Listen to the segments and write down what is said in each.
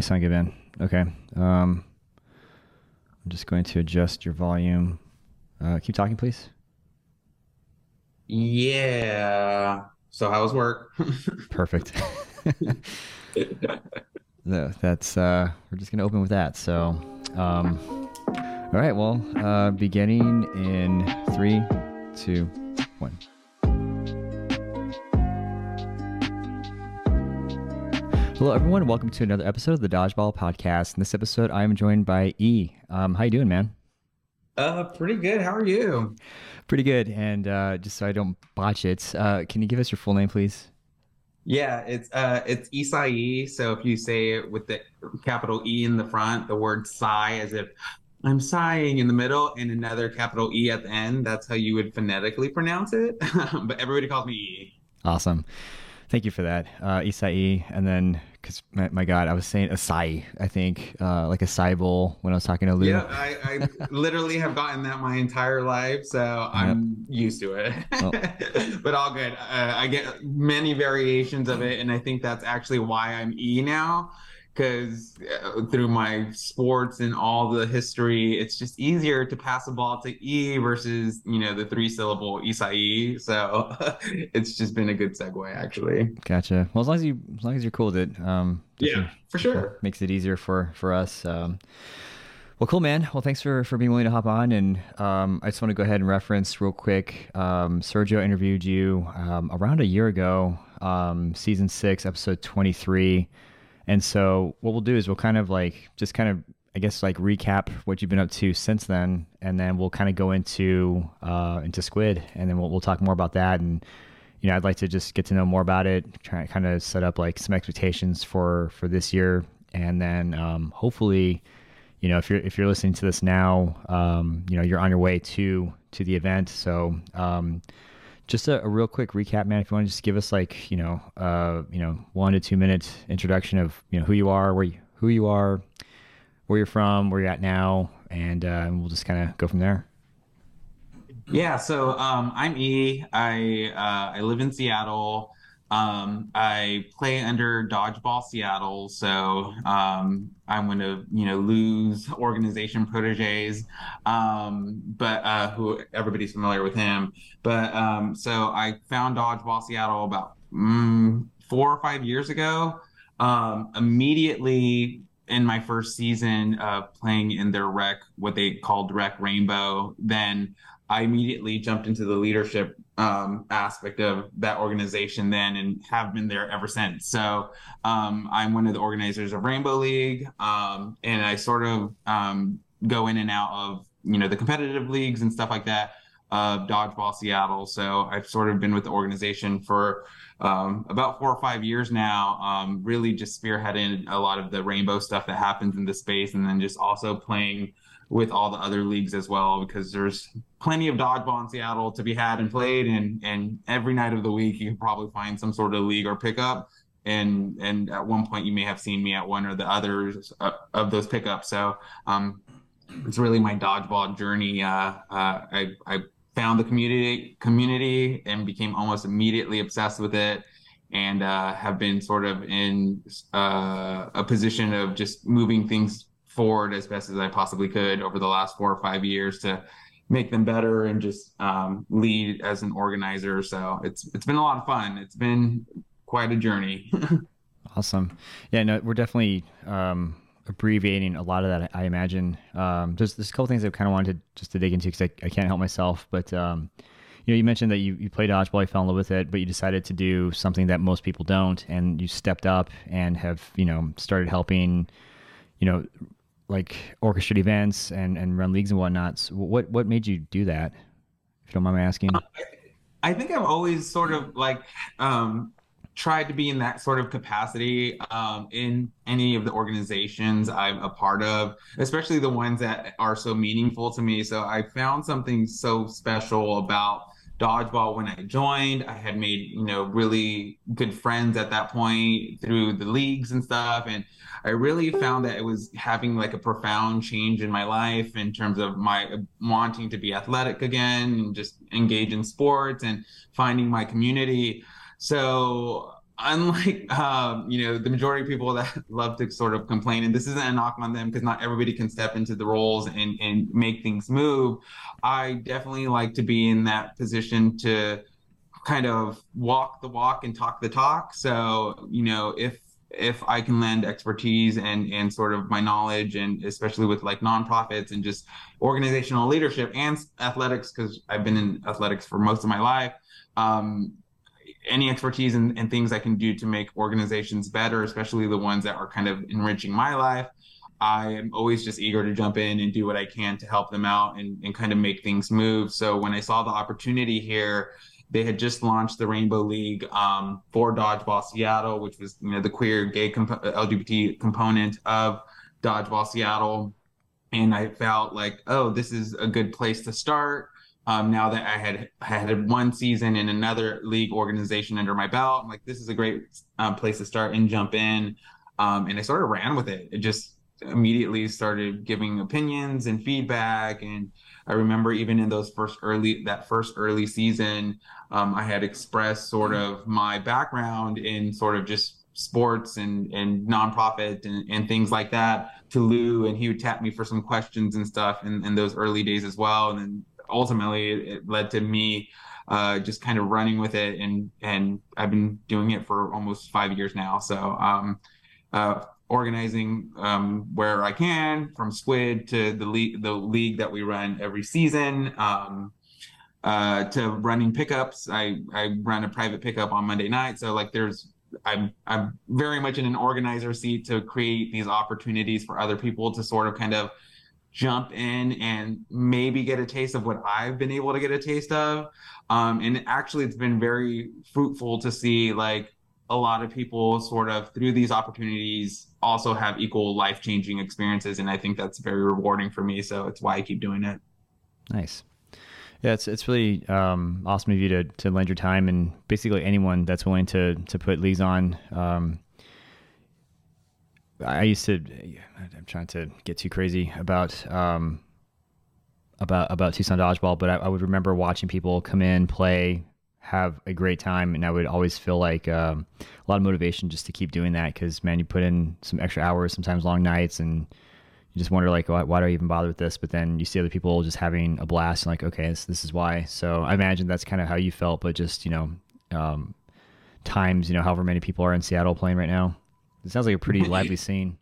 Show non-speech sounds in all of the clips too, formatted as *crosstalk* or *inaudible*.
sound good, man. Okay. Um, I'm just going to adjust your volume. Uh, keep talking, please. Yeah. So how was work? *laughs* Perfect. *laughs* no, that's uh, we're just gonna open with that. So, um, all right. Well, uh, beginning in three, two, one. Hello, everyone. Welcome to another episode of the Dodgeball Podcast. In this episode, I am joined by E. Um, how you doing, man? Uh, pretty good. How are you? Pretty good. And uh, just so I don't botch it, uh, can you give us your full name, please? Yeah, it's uh, it's Isai. So if you say it with the capital E in the front, the word sigh, as if I'm sighing in the middle, and another capital E at the end, that's how you would phonetically pronounce it. *laughs* but everybody calls me E. Awesome. Thank you for that, uh, Isai. And then because my, my, God, I was saying acai, I think, uh, like acai bowl when I was talking to Lou. Yeah, I, I literally have gotten that my entire life, so I'm used to it. Oh. *laughs* but all good. Uh, I get many variations of it, and I think that's actually why I'm E now because uh, through my sports and all the history, it's just easier to pass a ball to E versus you know the three syllable Isai. So *laughs* it's just been a good segue actually. Gotcha. Well, as long as you as long as you're cool with it, um, yeah, for sure, makes it easier for for us. Um, well, cool, man. Well, thanks for for being willing to hop on. And um, I just want to go ahead and reference real quick. Um, Sergio interviewed you um, around a year ago, um, season six, episode twenty three. And so what we'll do is we'll kind of like just kind of I guess like recap what you've been up to since then, and then we'll kind of go into uh, into Squid, and then we'll we'll talk more about that. And you know, I'd like to just get to know more about it, try to kind of set up like some expectations for for this year, and then um, hopefully, you know, if you're if you're listening to this now, um, you know, you're on your way to to the event. So um, just a, a, real quick recap, man. If you want to just give us like you know, uh, you know, one to two minutes introduction of you know who you are, where you, who you are, where you're from, where you're at now, and, uh, and we'll just kind of go from there. Yeah. So um, I'm E. I uh, I live in Seattle. Um, I play under Dodgeball Seattle, so um, I'm going to, you know, Lou's organization proteges, um, but uh, who everybody's familiar with him. But um, so I found Dodgeball Seattle about mm, four or five years ago. Um, immediately in my first season of playing in their rec, what they called Rec Rainbow, then I immediately jumped into the leadership um, aspect of that organization then and have been there ever since. So um, I'm one of the organizers of Rainbow League, um, and I sort of um, go in and out of you know the competitive leagues and stuff like that of Dodgeball Seattle. So I've sort of been with the organization for um, about four or five years now, um, really just spearheading a lot of the rainbow stuff that happens in the space, and then just also playing with all the other leagues as well because there's plenty of dodgeball in Seattle to be had and played and and every night of the week you can probably find some sort of league or pickup. And and at one point you may have seen me at one or the others uh, of those pickups. So um it's really my dodgeball journey. Uh, uh I I found the community community and became almost immediately obsessed with it and uh, have been sort of in uh, a position of just moving things forward as best as I possibly could over the last four or five years to make them better and just um, lead as an organizer. So it's it's been a lot of fun. It's been quite a journey. *laughs* awesome. Yeah, no, we're definitely um, abbreviating a lot of that. I imagine um, there's there's a couple things I kind of wanted to, just to dig into because I, I can't help myself. But um, you know, you mentioned that you you played dodgeball, you fell in love with it, but you decided to do something that most people don't, and you stepped up and have you know started helping, you know like orchestrate events and, and run leagues and whatnot. So what what made you do that? If you don't mind me asking. I think I've always sort of like um, tried to be in that sort of capacity um, in any of the organizations I'm a part of, especially the ones that are so meaningful to me. So I found something so special about dodgeball when I joined. I had made, you know, really good friends at that point through the leagues and stuff. And I really found that it was having like a profound change in my life in terms of my wanting to be athletic again and just engage in sports and finding my community. So unlike um, you know the majority of people that *laughs* love to sort of complain and this isn't a knock on them because not everybody can step into the roles and and make things move. I definitely like to be in that position to kind of walk the walk and talk the talk. So you know if if i can lend expertise and and sort of my knowledge and especially with like nonprofits and just organizational leadership and athletics because i've been in athletics for most of my life um, any expertise and, and things I can do to make organizations better, especially the ones that are kind of enriching my life. I am always just eager to jump in and do what I can to help them out and, and kind of make things move. So when I saw the opportunity here, they had just launched the Rainbow League um, for Dodgeball Seattle, which was you know the queer, gay, comp- LGBT component of Dodgeball Seattle, and I felt like, oh, this is a good place to start um, now that I had had one season in another league organization under my belt, I'm like, this is a great um, place to start and jump in. Um, and I sort of ran with it. It just immediately started giving opinions and feedback. And I remember even in those first early that first early season, um, I had expressed sort of my background in sort of just sports and and nonprofit and, and things like that to Lou and he would tap me for some questions and stuff in, in those early days as well and then ultimately it, led to me uh, just kind of running with it and and I've been doing it for almost five years now. So um, uh, organizing um, where I can from Squid to the league the league that we run every season. Um, uh, to running pickups. I, I run a private pickup on Monday night. So like there's I'm I'm very much in an organizer seat to create these opportunities for other people to sort of kind of jump in and maybe get a taste of what I've been able to get a taste of. Um, and actually, it's been very fruitful to see like a lot of people sort of through these opportunities also have equal life changing experiences. And I think that's very rewarding for me. So it's why I keep doing it. Nice. Yeah, it's it's really um, awesome of you to to lend your time and basically anyone that's willing to to put leagues on. Um, I used to. I'm trying to get too crazy about um, about about Tucson dodgeball, but I, I, would remember watching people come in, play, have a great time, and I would always feel like um, a lot of motivation just to keep doing that because man, you put in some extra hours, sometimes long nights, and you just wonder like, why, why do I even bother with this? But then you see other people just having a blast, and like, okay, this, this is why. So I imagine that's kind of how you felt, but just you know, um, times you know, however many people are in Seattle playing right now. It sounds like a pretty *laughs* lively scene.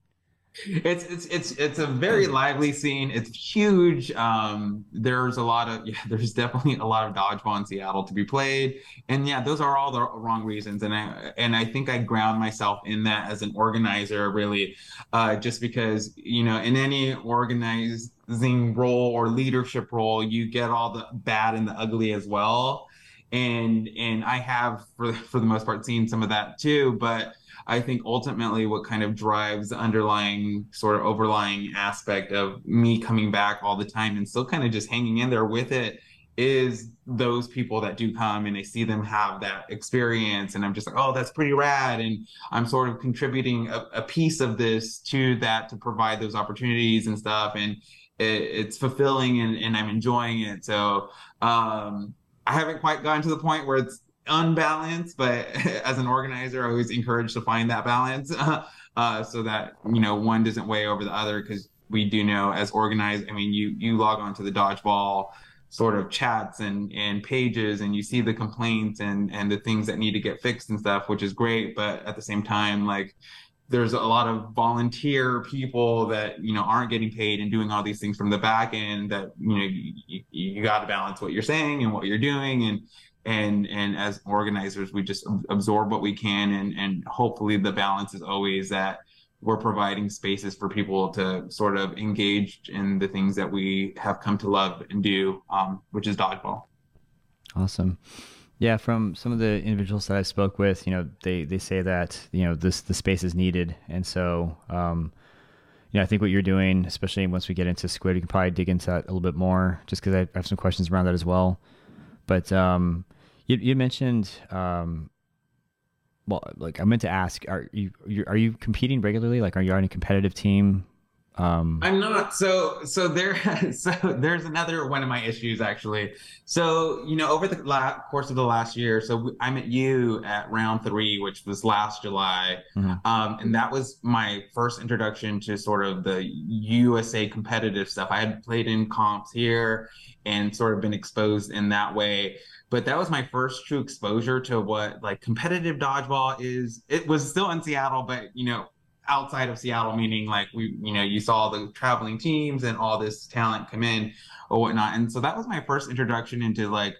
It's it's it's it's a very lively scene. It's huge. Um, there's a lot of *laughs* yeah. There's definitely a lot of dodgeball in Seattle to be played, and yeah, those are all the wrong reasons. And I and I think I ground myself in that as an organizer, really, uh, just because you know, in any organizing role or leadership role, you get all the bad and the ugly as well. And and I have for for the most part seen some of that too, but I think ultimately what kind of drives the underlying sort of overlying aspect of me coming back all the time and still kind of just hanging in there with it is those people that do come and I see them have that experience and I'm just like, oh, that's pretty rad. And I'm sort of contributing a, a piece of this to that to provide those opportunities and stuff. And it, it's fulfilling and, and I'm enjoying it. So um, I haven't quite gotten to the point where it's unbalanced, but *laughs* as an organizer, I always encourage to find that balance *laughs* uh, so that you know one doesn't weigh over the other because we do know as organized. I mean, you you log on to the dodgeball sort of chats and and pages and you see the complaints and and the things that need to get fixed and stuff which is great but at the same time like there's a lot of volunteer people that you know aren't getting paid and doing all these things from the back end that you know you, you got to balance what you're saying and what you're doing and and and as organizers we just absorb what we can and and hopefully the balance is always that we're providing spaces for people to sort of engage in the things that we have come to love and do um, which is dodgeball. Awesome. Yeah from some of the individuals that i spoke with you know they they say that you know this the space is needed. And so um, you know, I think what you're doing, especially once we get into Squid, you can probably dig into that a little bit more, just because I have some questions around that as well. But um, you, you mentioned, um, well, like I meant to ask, are you are you competing regularly? Like, are you on a competitive team Um, I'm not. So so there *laughs* so there's another one of my issues actually. So you know over the la- course of the last year, so I met you at round three, which was last July, mm-hmm. um, and that was my first introduction to sort of the USA competitive stuff. I had played in comps here and sort of been exposed in that way but that was my first true exposure to what like competitive dodgeball is. It was still in Seattle, but you know, outside of Seattle, meaning like we, you know, you saw the traveling teams and all this talent come in or whatnot. And so that was my first introduction into like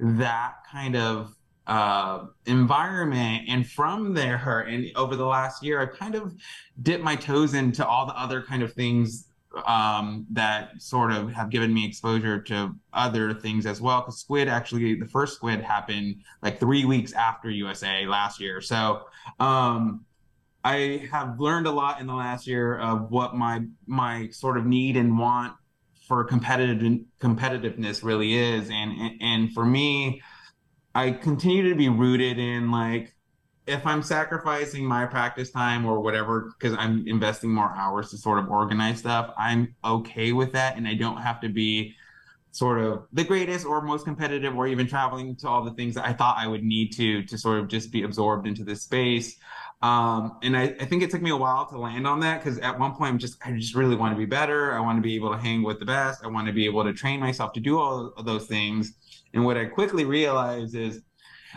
that kind of uh, environment. And from there, and over the last year, I kind of dipped my toes into all the other kind of things um, that sort of have given me exposure to other things as well. Because Squid actually, the first Squid happened like three weeks after USA last year. So um, I have learned a lot in the last year of what my my sort of need and want for competitive competitiveness really is, and and, and for me, I continue to be rooted in like if I'm sacrificing my practice time or whatever because I'm investing more hours to sort of organize stuff, I'm okay with that, and I don't have to be sort of the greatest or most competitive or even traveling to all the things that I thought I would need to to sort of just be absorbed into this space. Um, and I, I, think it took me a while to land on that because at one point I'm just I just really want to be better. I want to be able to hang with the best. I want to be able to train myself to do all of those things. And what I quickly realized is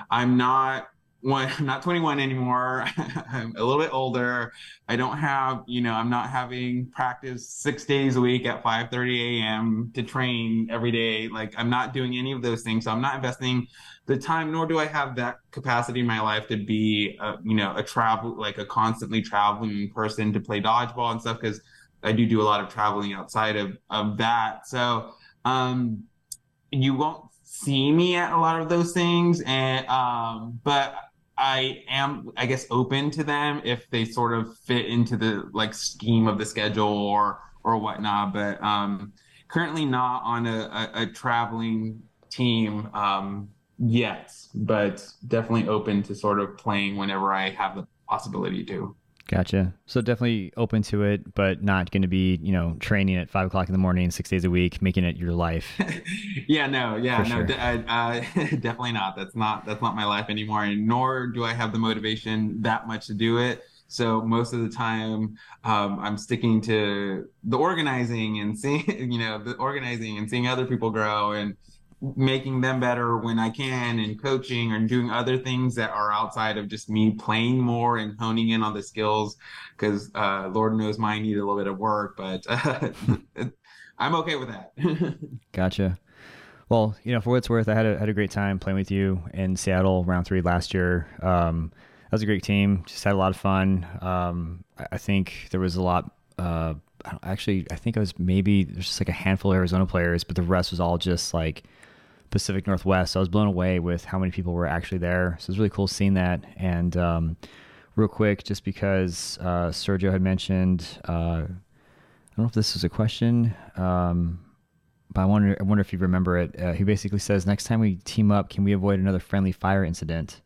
I'm not one I'm *laughs* not 21 anymore. *laughs* I'm a little bit older. I don't have, you know, I'm not having practice six days a week at 5 30 a.m. to train every day. Like I'm not doing any of those things. So I'm not investing the time, nor do I have that capacity in my life to be, a, you know, a travel, like a constantly traveling person to play dodgeball and stuff. Cause I do do a lot of traveling outside of, of that. So, um, you won't see me at a lot of those things. And, um, but I am, I guess, open to them if they sort of fit into the like scheme of the schedule or or whatnot. But um, currently not on a, a, a traveling team um, yet, but definitely open to sort of playing whenever I have the possibility to. Gotcha. So definitely open to it, but not going to be, you know, training at five o'clock in the morning, six days a week, making it your life. *laughs* yeah, no, yeah, For no, sure. d- uh, uh definitely not. That's not that's not my life anymore. And nor do I have the motivation that much to do it. So most of the time, um, I'm sticking to the organizing and seeing, *laughs* you know, the organizing and seeing other people grow and making them better when I can and coaching and doing other things that are outside of just me playing more and honing in on the skills because uh, Lord knows mine need a little bit of work, but uh, *laughs* I'm okay with that. *laughs* gotcha. Well, you know, for what it's worth, I had a, had a great time playing with you in Seattle round three last year. Um, that was a great team. Just had a lot of fun. Um, I, think there was a lot. Uh, actually, I think I was maybe there's just like a handful of Arizona players, but the rest was all just like Pacific Northwest. So I was blown away with how many people were actually there. So it was really cool seeing that. And um, real quick, just because uh, Sergio had mentioned, uh, I don't know if this was a question, um, but I wonder, I wonder if you remember it. Uh, he basically says, next time we team up, can we avoid another friendly fire incident?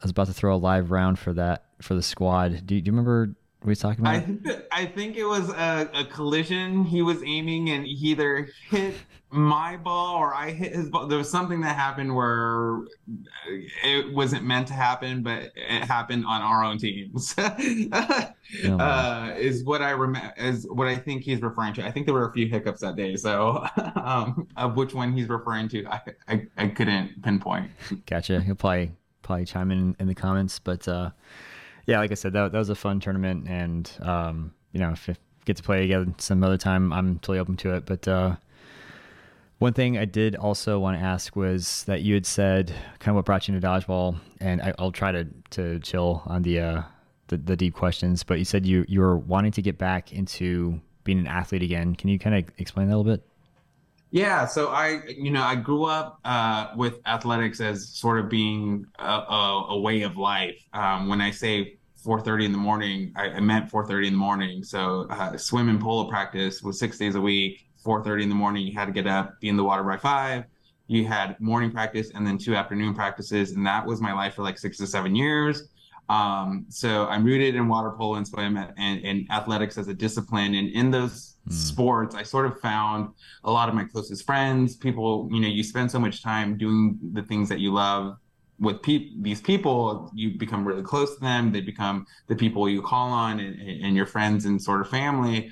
I was about to throw a live round for that for the squad. Do, do you remember what we talking about? I think, I think it was a, a collision. He was aiming and he either hit my ball or I hit his ball. There was something that happened where it wasn't meant to happen, but it happened on our own teams. *laughs* oh, uh, is what I remember. Is what I think he's referring to. I think there were a few hiccups that day, so *laughs* um, of which one he's referring to, I, I, I couldn't pinpoint. Gotcha. He'll probably probably chime in in the comments, but uh, yeah, like I said, that that was a fun tournament, and um, you know, if, if get to play again some other time, I'm totally open to it, but. Uh, one thing I did also want to ask was that you had said kind of what brought you into dodgeball, and I, will try to to chill on the, uh, the, the deep questions. But you said you you were wanting to get back into being an athlete again. Can you kind of explain that a little bit? Yeah, so I, you know, I grew up uh, with athletics as sort of being a, a, a way of life. Um, when I say 4:30 in the morning, I, I meant 4:30 in the morning. So uh, swim and polo practice was six days a week. 4.30 in the morning you had to get up be in the water by five you had morning practice and then two afternoon practices and that was my life for like six to seven years Um, so I'm rooted in water polo and swim and, and athletics as a discipline. And in those mm. sports, I sort of found a lot of my closest friends, people, you know, you spend so much time doing the things that you love with pe- these people, you become really close to them. They become the people you call on and, and your friends and sort of family.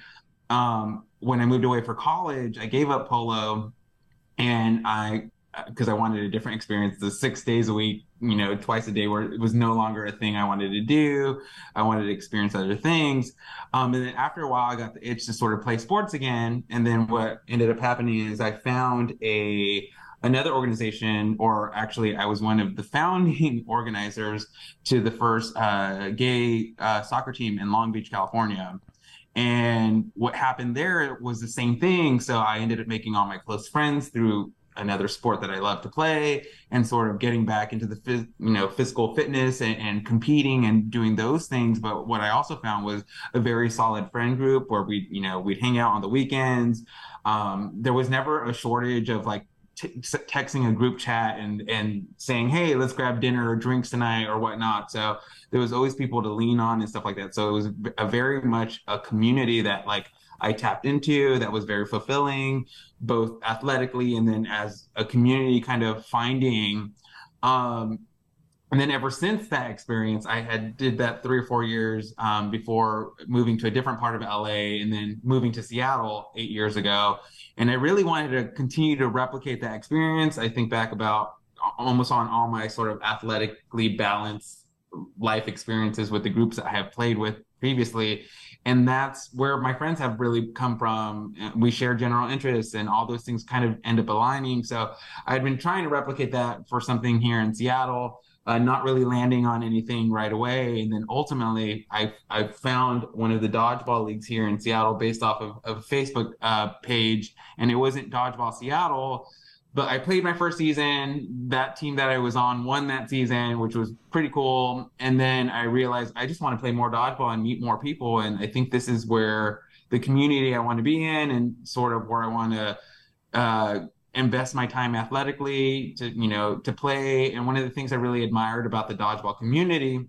Um, when I moved away for college, I gave up polo and I because I wanted a different experience. The six days a week, you know, twice a day, where it was no longer a thing I wanted to do. I wanted to experience other things. Um, and then after a while, I got the itch to sort of play sports again. And then what ended up happening is I found a another organization, or actually, I was one of the founding *laughs* organizers to the first uh, gay uh, soccer team in Long Beach, California. And what happened there was the same thing. So I ended up making all my close friends through another sport that I love to play and sort of getting back into the phys- you know physical fitness and, and, competing and doing those things. But what I also found was a very solid friend group where we you know we'd hang out on the weekends. Um, there was never a shortage of like t- texting a group chat and and saying hey let's grab dinner or drinks tonight or whatnot. So there was always people to lean on and stuff like that. So it was a very much a community that like I tapped into that was very fulfilling, both athletically and then as a community kind of finding. Um, and then ever since that experience, I had did that three or four years um, before moving to a different part of LA and then moving to Seattle eight years ago. And I really wanted to continue to replicate that experience. I think back about almost on all my sort of athletically balanced life experiences with the groups that I have played with previously and that's where my friends have really come from. We share general interests and all those things kind of end up aligning. So i'd been trying to replicate that for something here in seattle uh, not really landing on anything right away. And then ultimately i i found one of the dodgeball leagues here in seattle based off of, of a facebook uh, page. And it wasn't dodgeball seattle but I played my first season. That team that I was on won that season, which was pretty cool. And then I realized I just want to play more dodgeball and meet more people. And I think this is where the community I want to be in and sort of where I want to uh, invest my time athletically to, you know, to play. And one of the things I really admired about the dodgeball community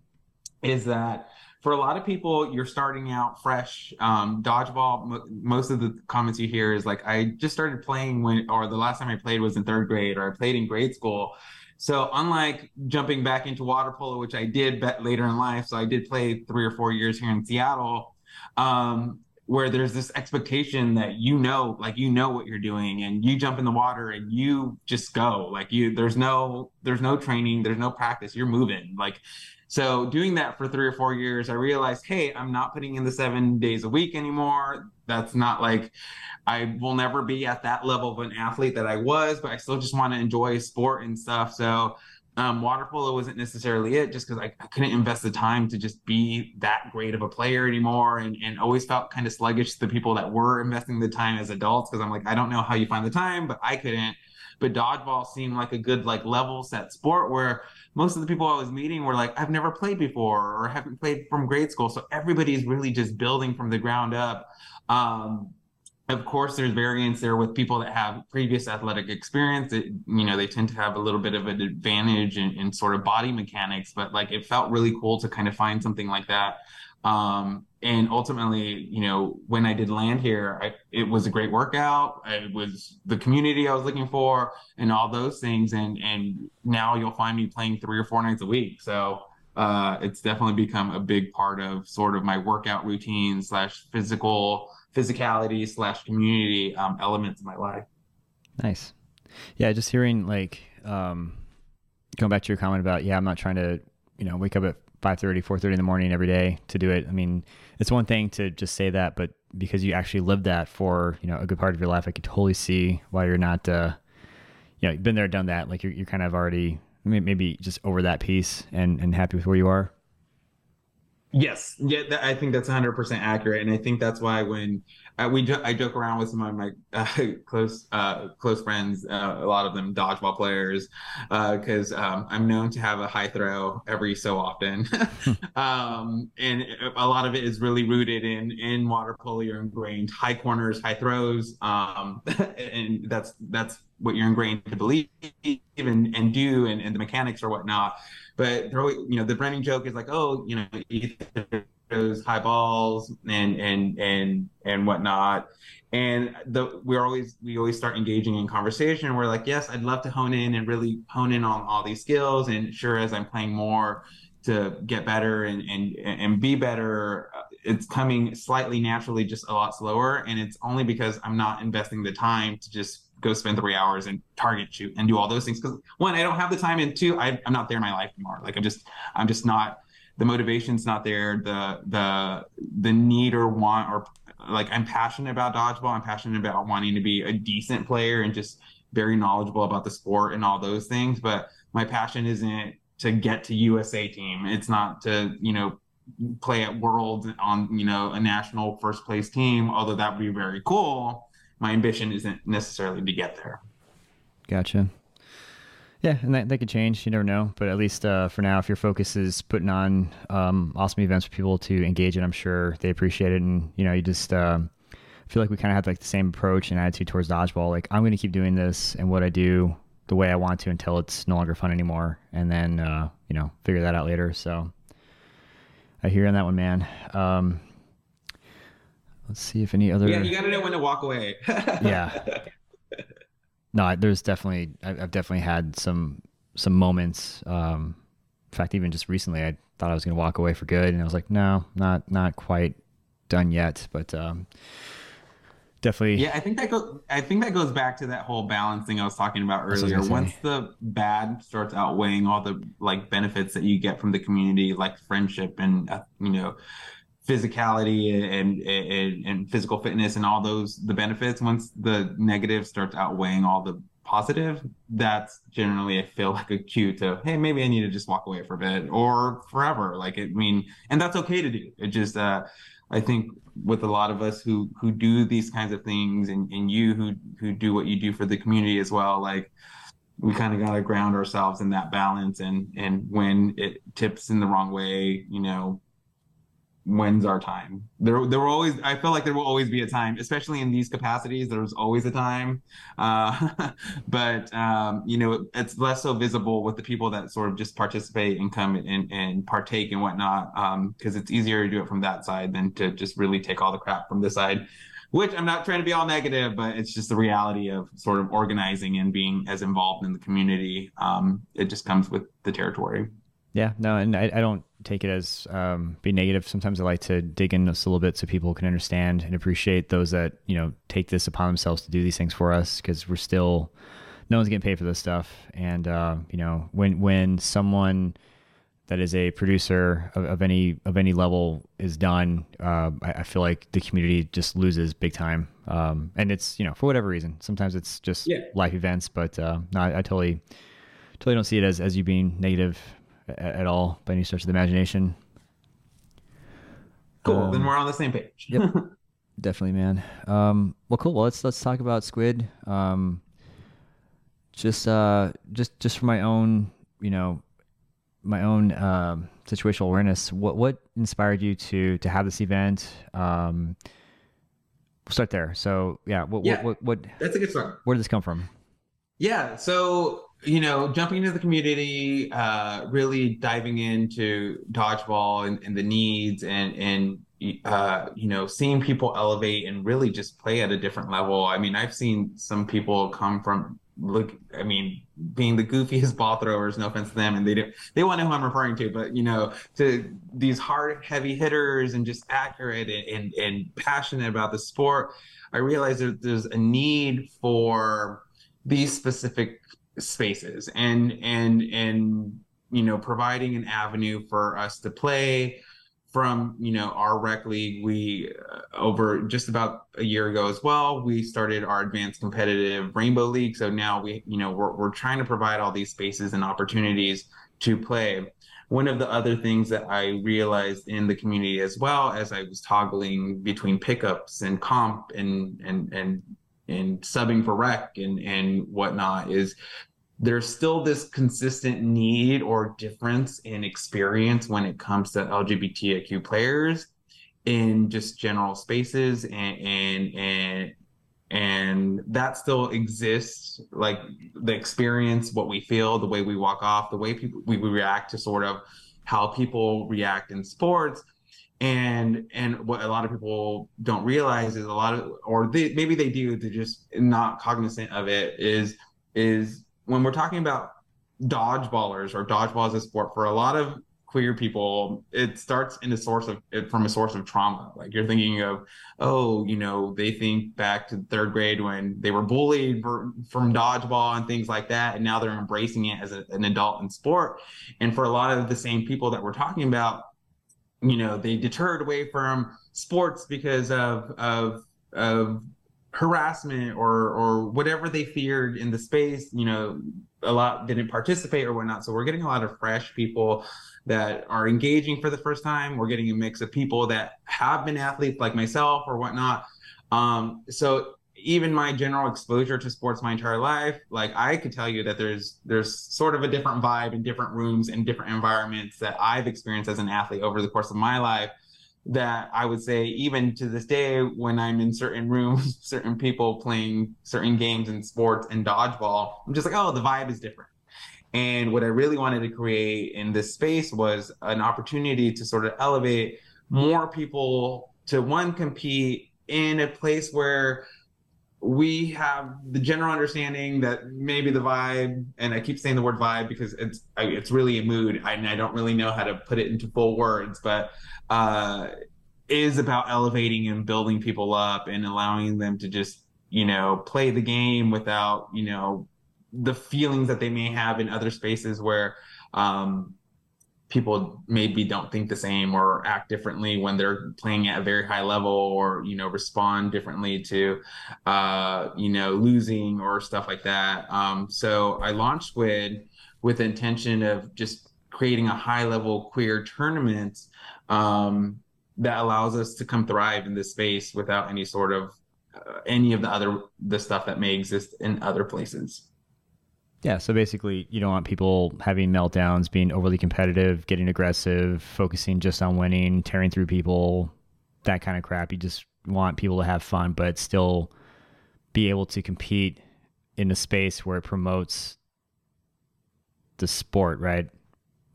is that for a lot of people, you're starting out fresh. Um, dodgeball, m- most of the comments you hear is like, I just started playing when, or the last time I played was in third grade, or I played in grade school. So unlike jumping back into water polo, which I did later in life, so I did play three or four years here in Seattle, um, where there's this expectation that you know, like you know what you're doing, and you jump in the water and you just go. Like you, there's no, there's no training, there's no practice. You're moving. Like so doing that for three or four years, I realized, hey, I'm not putting in the seven days a week anymore. That's not like I will never be at that level of an athlete that I was, but I still just want to enjoy sport and stuff. So um, water polo wasn't necessarily it just because I, I, couldn't invest the time to just be that great of a player anymore and, and always felt kind of sluggish to the people that were investing the time as adults because I'm like, I don't know how you find the time, but I couldn't. But dodgeball seemed like a good like level set sport where most of the people I was meeting were like, I've never played before or haven't played from grade school. So everybody's really just building from the ground up. Um, of course, there's variance there with people that have previous athletic experience. That, you know, they tend to have a little bit of an advantage in, in sort of body mechanics, but like it felt really cool to kind of find something like that. Um, and ultimately, you know, when I did land here, I, it was a great workout. It was the community I was looking for, and all those things. And and now you'll find me playing three or four nights a week. So uh, it's definitely become a big part of sort of my workout routine slash physical physicality slash community um, elements of my life. Nice. Yeah, just hearing like um, going back to your comment about yeah, I'm not trying to you know wake up at 5.30 4.30 in the morning every day to do it i mean it's one thing to just say that but because you actually lived that for you know a good part of your life i could totally see why you're not uh you know you've been there done that. Like you're, you're kind of already maybe just over that piece and and happy with where you are Yes, yeah, I think that's 100% accurate, and I think that's why when uh, we jo- I joke around with some of my uh, *laughs* close uh, close friends, uh, a lot of them dodgeball players, because uh, um, I'm known to have a high throw every so often, *laughs* um, and a lot of it is really rooted in in water polo. You're ingrained high corners, high throws, um, *laughs* and that's that's what you're ingrained to believe and, and do and, and the mechanics or whatnot. But they're you know, the running joke is like, oh, you know, those high balls and and and and whatnot. And the we're always we always start engaging in conversation. We're like, yes, I'd love to hone in and really hone in on all these skills. And sure, as I'm playing more to get better and and and be better, it's coming slightly naturally, just a lot slower. And it's only because I'm not investing the time to just go spend three hours and target shoot and do all those things. Because one, I don't have the time, and two, I, I'm not there in my life anymore. Like I'm just I'm just not the motivation's not there the the the need or want or like i'm passionate about dodgeball i'm passionate about wanting to be a decent player and just very knowledgeable about the sport and all those things but my passion isn't to get to usa team it's not to you know play at worlds on you know a national first place team although that would be very cool my ambition isn't necessarily to get there gotcha yeah, and that, that could change. You never know. But at least uh, for now, if your focus is putting on um, awesome events for people to engage in, I'm sure they appreciate it. And you know, you just uh, feel like we kind of have like the same approach and attitude towards dodgeball. Like I'm going to keep doing this and what I do the way I want to until it's no longer fun anymore, and then uh, you know figure that out later. So I hear on that one, man. Um, let's see if any other. Yeah, you got to know when to walk away. *laughs* yeah, no, there's definitely I've definitely had some some moments. Um, in fact, even just recently, I thought I was going to walk away for good, and I was like, no, not not quite done yet, but um, definitely. Yeah, I think that goes. I think that goes back to that whole balancing I was talking about earlier. Once the bad starts outweighing all the like benefits that you get from the community, like friendship and uh, you know physicality and, and, and physical fitness and all those the benefits once the negative starts outweighing all the positive that's generally i feel *laughs* like a cue to hey maybe i need to just walk away for a bit or forever. Like i mean and that's okay to do. It just uh i think with a lot of us who who do these kinds of things and, and you who who do what you do for the community as well like we kind of got to ground ourselves in that balance and and when it tips in the wrong way you know when's our time? There there will always i feel like there will always be a time especially in these capacities there's always a time. Uh, *laughs* but um, you know it's less so visible with the people that sort of just participate and come and, and partake and whatnot because um, it's easier to do it from that side than to just really take all the crap from this side which i'm not trying to be all negative but it's just the reality of sort of organizing and being as involved in the community um, it just comes with the territory. Yeah, no, and I, I don't take it as um, be negative. Sometimes I like to dig in just a little bit so people can understand and appreciate those that you know take this upon themselves to do these things for us because we're still no one's getting paid for this stuff. And uh, you know when when someone that is a producer of, of any of any level is done, uh, I, I, feel like the community just loses big time. Um, and it's you know for whatever reason. Sometimes it's just yeah. life events, but uh, no, I, I totally totally don't see it as as you being negative at, all by any stretch of the imagination. Cool. Um, then we're on the same page. yep. *laughs* Definitely, man. Um, well, cool. Well, let's let's talk about Squid. Um, just uh, just just for my own, you know, my own uh, situational awareness. What what inspired you to to have this event? Um, we'll start there. So yeah, what yeah, what, what, what that's a good start. Where did this come from? Yeah, so you know, jumping into the community, uh, really diving into dodgeball and, and the needs and and uh, you know, seeing people elevate and really just play at a different level. I mean, I've seen some people come from look, I mean, being the goofiest ball throwers, no offense to them, and they do they want to know who I'm referring to, but you know, to these hard, heavy hitters and just accurate and and, and passionate about the sport. I realize that there's a need for these specific spaces and and and you know providing an avenue for us to play from you know our rec league. We uh, over just about a year ago as well we started our advanced competitive rainbow league. So now we you know we're, we're trying to provide all these spaces and opportunities to play. One of the other things that i realized in the community as well as i was toggling between pickups and comp and and and and subbing for rec and and whatnot is there's still this consistent need or difference in experience when it comes to LGBTIQ players in just general spaces and and and and that still exists like the experience what we feel the way we walk off the way people we, we react to sort of how people react in sports and and what a lot of people don't realize is a lot of or they, maybe they do they're just not cognizant of it is is when we're talking about dodgeballers or dodgeball as a sport for a lot of queer people it starts in a source of from a source of trauma. Like you're thinking of oh you know they think back to third grade when they were bullied for, from dodgeball and things like that and now they're embracing it as a, an adult in sport. And for a lot of the same people that we're talking about you know they deterred away from sports because of of of harassment or or whatever they feared in the space you know a lot didn't participate or whatnot. So we're getting a lot of fresh people that are engaging for the first time. We're getting a mix of people that have been athletes like myself or whatnot. Um, so even my general exposure to sports my entire life like i could tell you that there's there's sort of a different vibe in different rooms and different environments that i've experienced as an athlete over the course of my life that i would say even to this day when i'm in certain rooms *laughs* certain people playing certain games and sports and dodgeball i'm just like oh the vibe is different. And what i really wanted to create in this space was an opportunity to sort of elevate more people to one compete in a place where we have the general understanding that maybe the vibe, and I keep saying the word vibe because it's it's really a mood, and I don't really know how to put it into full words, but uh, is about elevating and building people up and allowing them to just you know play the game without you know the feelings that they may have in other spaces where um, people maybe don't think the same or act differently when they're playing at a very high level or you know respond differently to uh, you know losing or stuff like that. Um, so i launched squid with the intention of just creating a high level queer tournament um, that allows us to come thrive in this space without any sort of uh, any of the other the stuff that may exist in other places yeah, so basically, you don't want people having meltdowns, being overly competitive, getting aggressive, focusing just on winning, tearing through people, that kind of crap. You just want people to have fun, but still be able to compete in a space where it promotes the sport, right?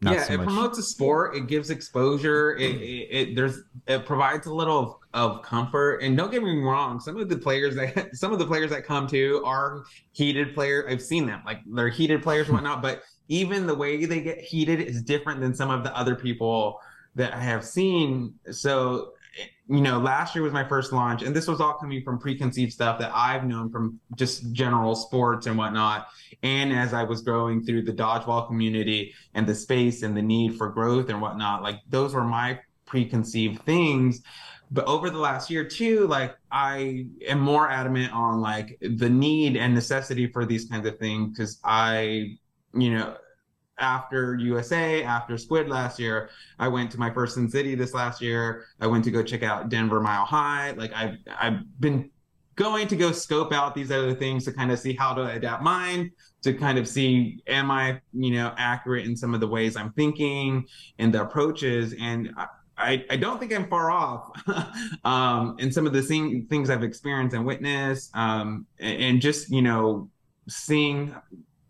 Not yeah, so it much... promotes a sport. It gives exposure. It, it, it, there's it provides a little of, comfort. And don't get me wrong, some of the players that *laughs* some of the players that come to are heated players. I've seen them like they're heated players and *laughs* whatnot. but even the way they get heated is different than some of the other people that I have seen. So you know, last year was my first launch, and this was all coming from preconceived stuff that I've known from just general sports and whatnot. And as I was growing through the dodgeball community and the space and the need for growth and whatnot, like those were my preconceived things. But over the last year too, like I am more adamant on like the need and necessity for these kinds of things because I, you know, after USA, after Squid last year, I went to my first Sin City this last year. I went to go check out Denver Mile High. Like I've I've been going to go scope out these other things to kind of see how to adapt mine, to kind of see am I, you know, accurate in some of the ways I'm thinking and the approaches. And I, I don't think I'm far off *laughs* um, in some of the thing, things I've experienced and witnessed, um, and, and just you know seeing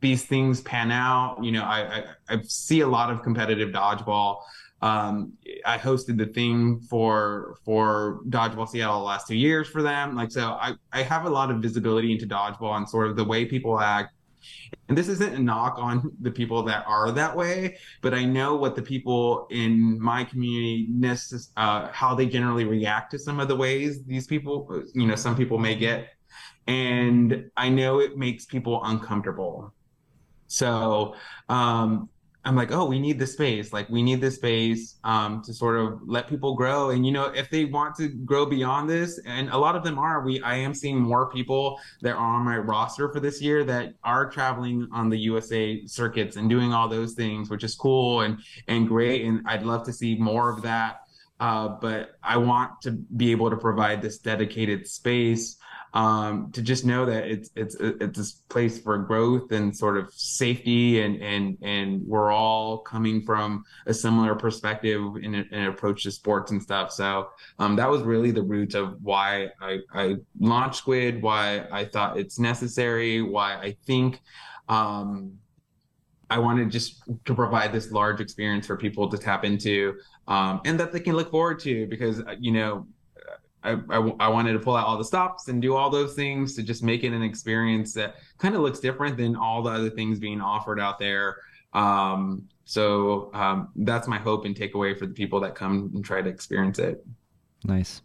these things pan out. You know, I, I, I see a lot of competitive dodgeball. Um, I hosted the thing for for Dodgeball Seattle the last two years for them. Like so, I I have a lot of visibility into dodgeball and sort of the way people act. And this isn't a knock on the people that are that way, but I know what the people in my community, uh, how they generally react to some of the ways these people, you know, some people may get. And I know it makes people uncomfortable. So um, I'm like, oh, we need the space. Like, we need the space um, to sort of let people grow. And you know, if they want to grow beyond this, and a lot of them are, we I am seeing more people that are on my roster for this year that are traveling on the USA circuits and doing all those things, which is cool and and great. And I'd love to see more of that. uh, but I want to be able to provide this dedicated space um, to just know that it's it's it's this place for growth and sort of safety and and and we're all coming from a similar perspective in an approach to sports and stuff. So um, that was really the root of why I, I launched Squid, why I thought it's necessary, why I think um, I wanted just to provide this large experience for people to tap into um, and that they can look forward to because you know I, I, wanted to pull out all the stops and do all those things to just make it an experience that kind of looks different than all the other things being offered out there. Um, so um, that's my hope and takeaway for the people that come and try to experience it. Nice.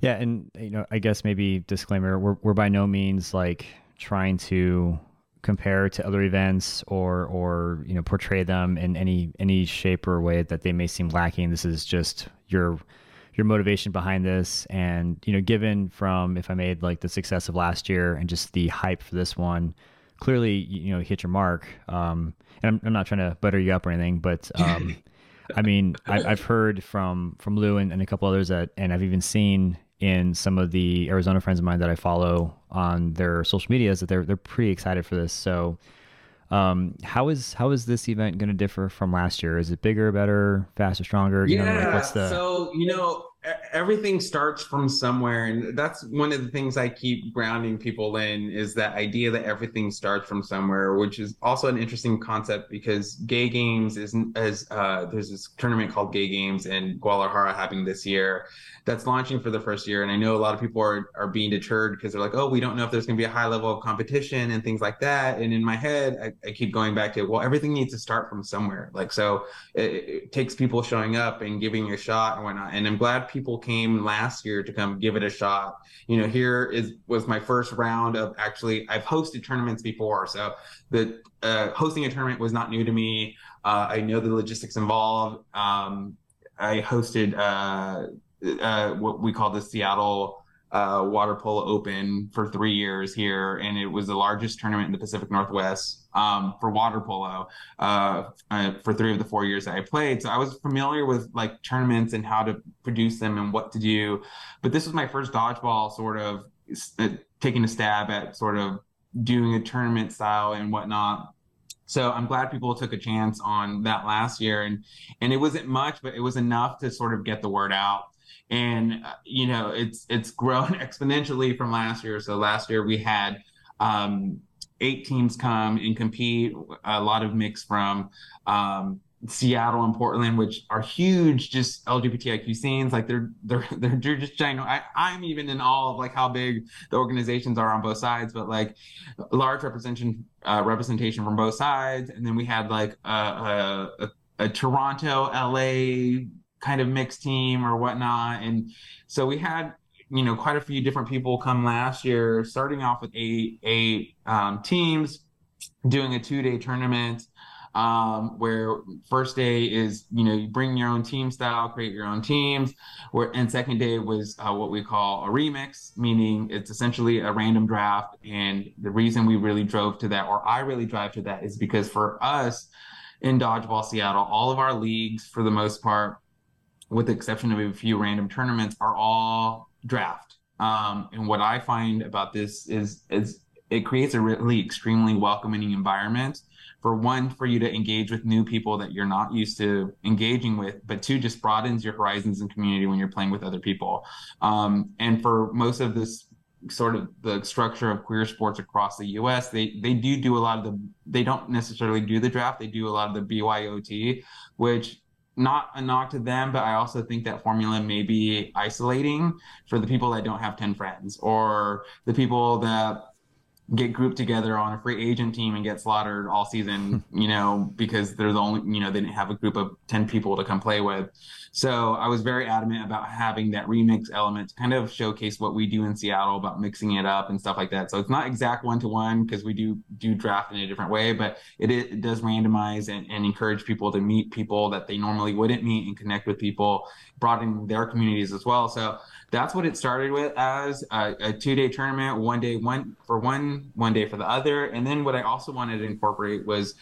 Yeah, and you know, I guess maybe disclaimer: we're we're by no means like trying to compare to other events or or you know portray them in any any shape or way that they may seem lacking. This is just your your motivation behind this and you know given from if i made like the success of last year and just the hype for this one clearly you know hit your mark. Um and i'm, I'm not trying to butter you up or anything but *laughs* um i mean I, have heard from from lou and, and a couple others that and i've even seen in some of the arizona friends of mine that i follow on their social medias that they're they're pretty excited for this. So um, how is how is this event going to differ from last year? Is it bigger, better, faster, stronger? You yeah. Know, like what's the... So you know, everything starts from somewhere and that's one of the things i keep grounding people in is that idea that everything starts from somewhere which is also an interesting concept because gay games is as uh, there's this tournament called gay games in guadalajara happening this year that's launching for the first year and i know a lot of people are, are being deterred because they're like oh we don't know if there's going to be a high level of competition and things like that and in my head I, I keep going back to well everything needs to start from somewhere like so it, it takes people showing up and giving a shot and whatnot and i'm glad people came last year to come give it a shot. You know, here is was my first round of actually I've hosted tournaments before, so the uh, hosting a tournament was not new to me. Uh, I know the logistics involved. Um, I hosted uh, uh what we call the Seattle uh, water polo open for three years here, and it was the largest tournament in the Pacific Northwest um, for water polo uh, uh, for three of the four years that I played. So I was familiar with like tournaments and how to produce them and what to do. But this was my first dodgeball sort of uh, taking a stab at sort of doing a tournament style and whatnot. So I'm glad people took a chance on that last year, and and it wasn't much, but it was enough to sort of get the word out and uh, you know it's it's grown *laughs* exponentially from last year. So last year we had um, eight teams come and compete, a lot of mix from um, Seattle and Portland, which are huge, just LGBTIQ scenes. Like they're *laughs* they're they're, just giant. I, I'm even in awe of like how big the organizations are on both sides, but like large representation uh, representation from both sides. And then we had like a, a, a, a Toronto, LA kind of mixed team or whatnot. And so we had, you know, quite a few different people come last year, starting off with eight, eight um, teams, doing a two day tournament. Um, where first day is you know you bring your own team style, create your own teams. Where and second day was uh, what we call a remix, meaning it's essentially a random draft. And the reason we really drove to that, or I really drive to that, is because for us in Dodgeball Seattle, all of our leagues for the most part with the exception of a few random tournaments, are all draft. Um, and what I find about this is is it creates a really extremely welcoming environment for one for you to engage with new people that you're not used to engaging with but two just broadens your horizons and community when you're playing with other people um, and for most of this sort of the structure of queer sports across the US they they do do a lot of the they don't necessarily do the draft they do a lot of the BYOT which not a knock to them, but I also think that formula may be isolating for the people that don't have 10 friends or the people that get grouped together on a free agent team and get slaughtered all season, *laughs* you know, because they're the only, you know, they didn't have a group of 10 people to come play with. So I was very adamant about having that remix element to kind of showcase what we do in Seattle about mixing it up and stuff like that. So it's not exact one to one because we do do draft in a different way, but it, it does randomize and, and encourage people to meet people that they normally wouldn't meet and connect with people, broaden their communities as well. So that's what it started with as a, a two day tournament, one day one for one, one day for the other. And then what I also wanted to incorporate was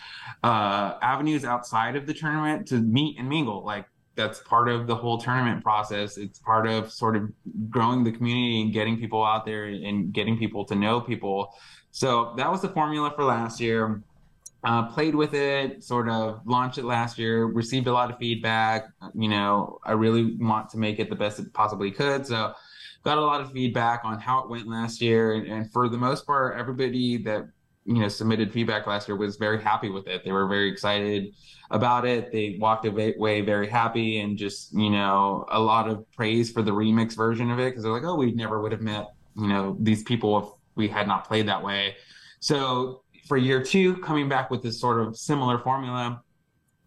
uh, avenues outside of the tournament to meet and mingle. Like that's part of the whole tournament process. It's part of sort of growing the community and getting people out there and getting people to know people. So that was the formula for last year. Uh, played with it, sort of launched it last year, received a lot of feedback. You know, I really want to make it the best it possibly could. So got a lot of feedback on how it went last year. And, and for the most part, everybody that you know submitted feedback last year was very happy with it they were very excited about it they walked away very happy and just you know a lot of praise for the remix version of it because they're like oh we never would have met you know these people if we had not played that way so for year two coming back with this sort of similar formula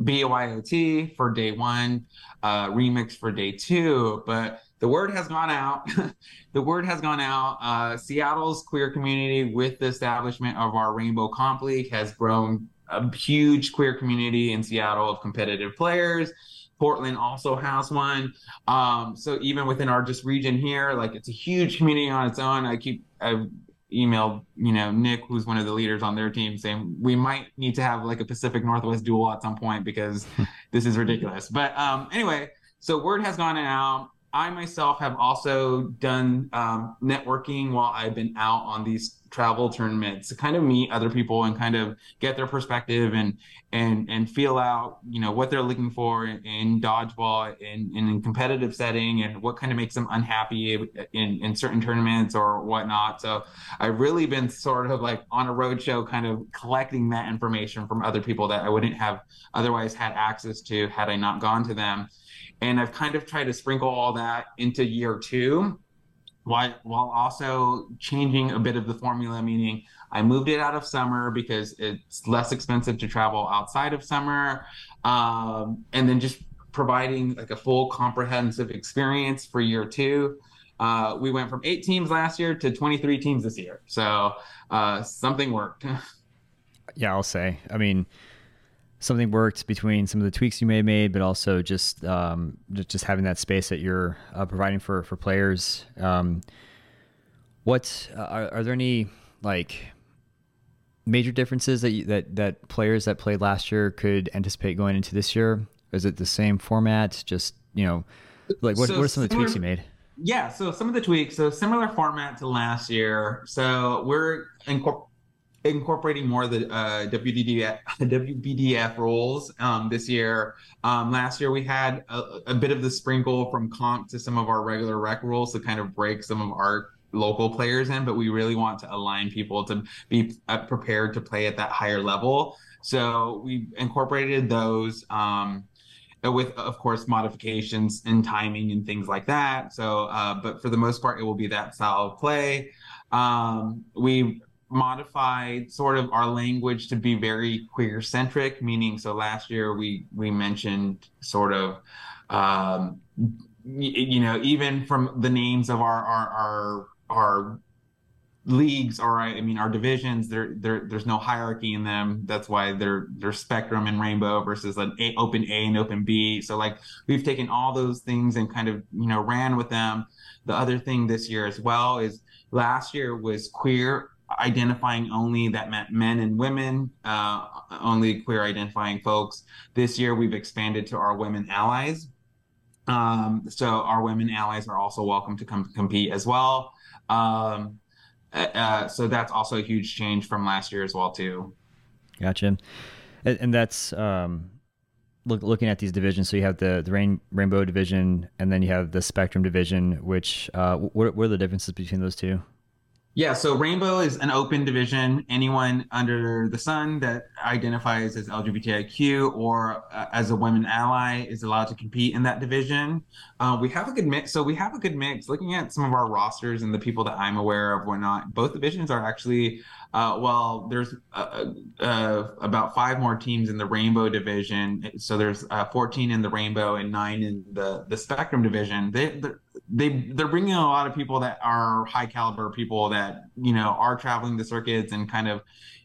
BYOT for day one, uh, remix for day two, but the word has gone out. *laughs* the word has gone out. Uh, Seattle's queer community, with the establishment of our Rainbow Comp League, has grown a huge queer community in Seattle of competitive players. Portland also has one. Um, so even within our just region here, like it's a huge community on its own. I keep I emailed you know Nick, who's one of the leaders on their team, saying we might need to have like a Pacific Northwest duel at some point because *laughs* this is ridiculous. But um, anyway, so word has gone out. I myself have also done um, networking while I've been out on these travel tournaments to kind of meet other people and kind of get their perspective and and and feel out you know what they're looking for in, in dodgeball in, in a competitive setting and what kind of makes them unhappy in in certain tournaments or whatnot. So I've really been sort of like on a roadshow, kind of collecting that information from other people that I wouldn't have otherwise had access to had I not gone to them and I've kind of tried to sprinkle all that into year two while, also changing a bit of the formula, meaning I moved it out of summer because it's less expensive to travel outside of summer. Um, and then just providing like a full comprehensive experience for year two. Uh, we went from eight teams last year to 23 teams this year. So uh, something worked. *laughs* yeah, I'll say. I mean, something worked between some of the tweaks you may have made, but also just um, just having that space that you're uh, providing for for players. Um, what uh, are, are, there any like major differences that you, that that players that played last year could anticipate going into this year? Is it the same format? Just you know, like what, so what are some of the tweaks you made? Yeah, so some of the tweaks. So similar format to last year. So we're incorporating incorporating more of the uh, WDDF, *laughs* WBDF rules um, this year. Um, last year we had a, a, bit of the sprinkle from comp to some of our regular rec rules to kind of break some of our local players in, but we really want to align people to be uh, prepared to play at that higher level. So we incorporated those. Um, with of course modifications and timing and things like that so uh, but for the most part it will be that style of play um, we modified sort of our language to be very queer centric meaning so last year we we mentioned sort of um you know even from the names of our our our, our leagues or I mean our divisions there there there's no hierarchy in them. That's why they're they're spectrum and rainbow versus an a, open A and open B. So like we've taken all those things and kind of you know ran with them. The other thing this year as well is last year was queer identifying only that meant men and women, uh, only queer identifying folks. This year, we've expanded to our women allies. Um, so our women allies are also welcome to come compete as well. Um, uh, uh, so that's also a huge change from last year as well too. Gotcha, and, and that's um, look, looking at these divisions. So you have the the rain, rainbow division, and then you have the spectrum division. Which uh, what, what are the differences between those two? Yeah, so Rainbow is an open division. Anyone under the sun that identifies as LGBTIQ or uh, as a women ally is allowed to compete in that division. Uh, we have a good mix. So we have a good mix. Looking at some of our rosters and the people that I'm aware of, whatnot, both divisions are actually uh, well, there's uh, uh, about five more teams in the Rainbow division. So there's uh, 14 in the Rainbow and nine in the the Spectrum division. They they they're bringing a lot of people that are high caliber people that you know are traveling the circuits and kind of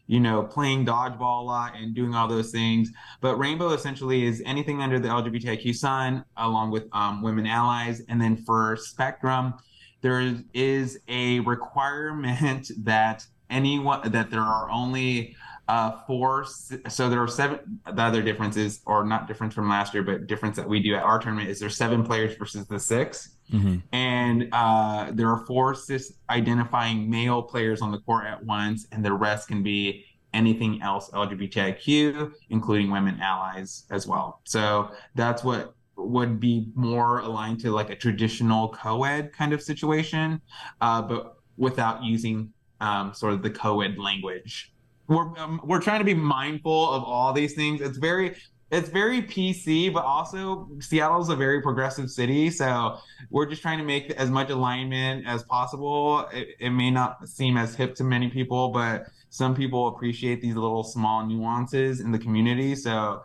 you know playing dodgeball a lot and doing all those things. But Rainbow essentially is anything under the LGBTIQ sun, along with um, women allies, and then for Spectrum. There is a requirement *laughs* that anyone that there are only uh, four. So there are seven. The other differences, or not difference from last year, but difference that we do at our tournament is there's seven players versus the 6 mm-hmm. and uh, there are four cis identifying male players on the court at once, and the rest can be anything else LGBTIQ, including women allies as well. So that's what would be more aligned to like a traditional co-ed kind of situation, uh, but without using um, sort of the co-ed language we're um, we're trying to be mindful of all these things. It's very it's very PC, but also Seattle's a very progressive city, so we're just trying to make as much alignment as possible. It, it may not seem as hip to many people, but some people appreciate these little small nuances in the community. So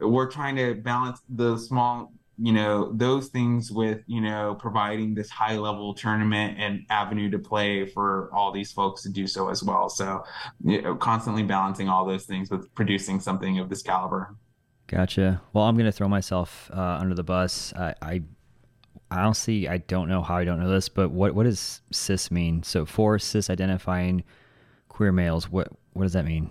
we're trying to balance the small you know those things with you know providing this high level tournament and avenue to play for all these folks to do so as well so you know, constantly balancing all those things with producing something of this caliber gotcha well i'm going to throw myself uh, under the bus I, I honestly i don't know how i don't know this but what what does cis mean so for cis identifying queer males what what does that mean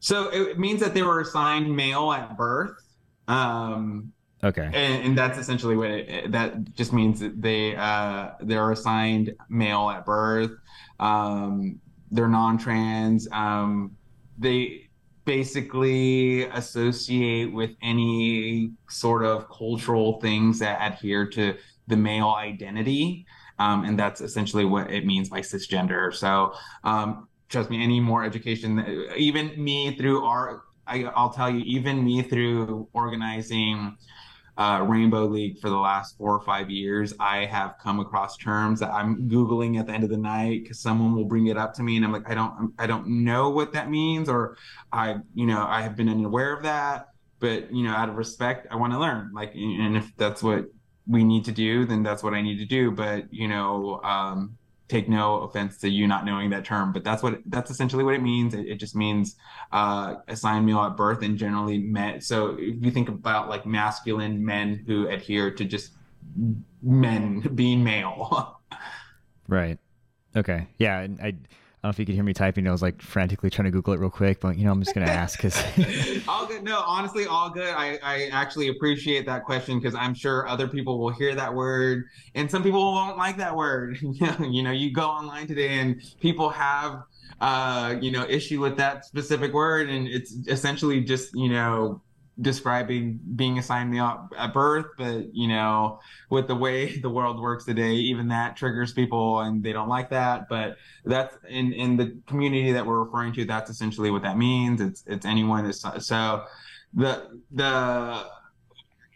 so it means that they were assigned male at birth um, Okay. And, and that's essentially what it, that just means that they uh, they're assigned male at birth. Um, they're non-trans. Um, they basically associate with any sort of cultural things that adhere to the male identity. Um, and that's essentially what it means by cisgender. So, um, trust me, any more education, even me through our, I, will tell you, even me through organizing uh, Rainbow League for the last four or five years, I have come across terms that I'm googling at the end of the night because someone will bring it up to me, and I'm like, I don't, I don't know what that means, or I, you know, I have been unaware of that. But you know, out of respect, I want to learn. Like, and if that's what we need to do, then that's what I need to do. But you know, um, take no offense to you not knowing that term, but that's what that's essentially what it means. It, it just means uh, assigned male at birth and generally men. So if you think about like masculine men who adhere to just men being male. *laughs* right. Okay. Yeah. And I don't know if you could hear me typing. I was like frantically trying to Google it real quick, but you know, I'm just gonna ask because *laughs* all *laughs* good. No, honestly, all good. I I actually appreciate that question because I'm sure other people will hear that word, and some people won't like that word. *laughs* you know, you go online today and people have uh you know issue with that specific word, and it's essentially just you know describing being assigned male at birth, but you know, with the way the world works today, even that triggers people and they don't like that. But that's in in the community that we're referring to. That's essentially what that means. It's it's anyone is so the the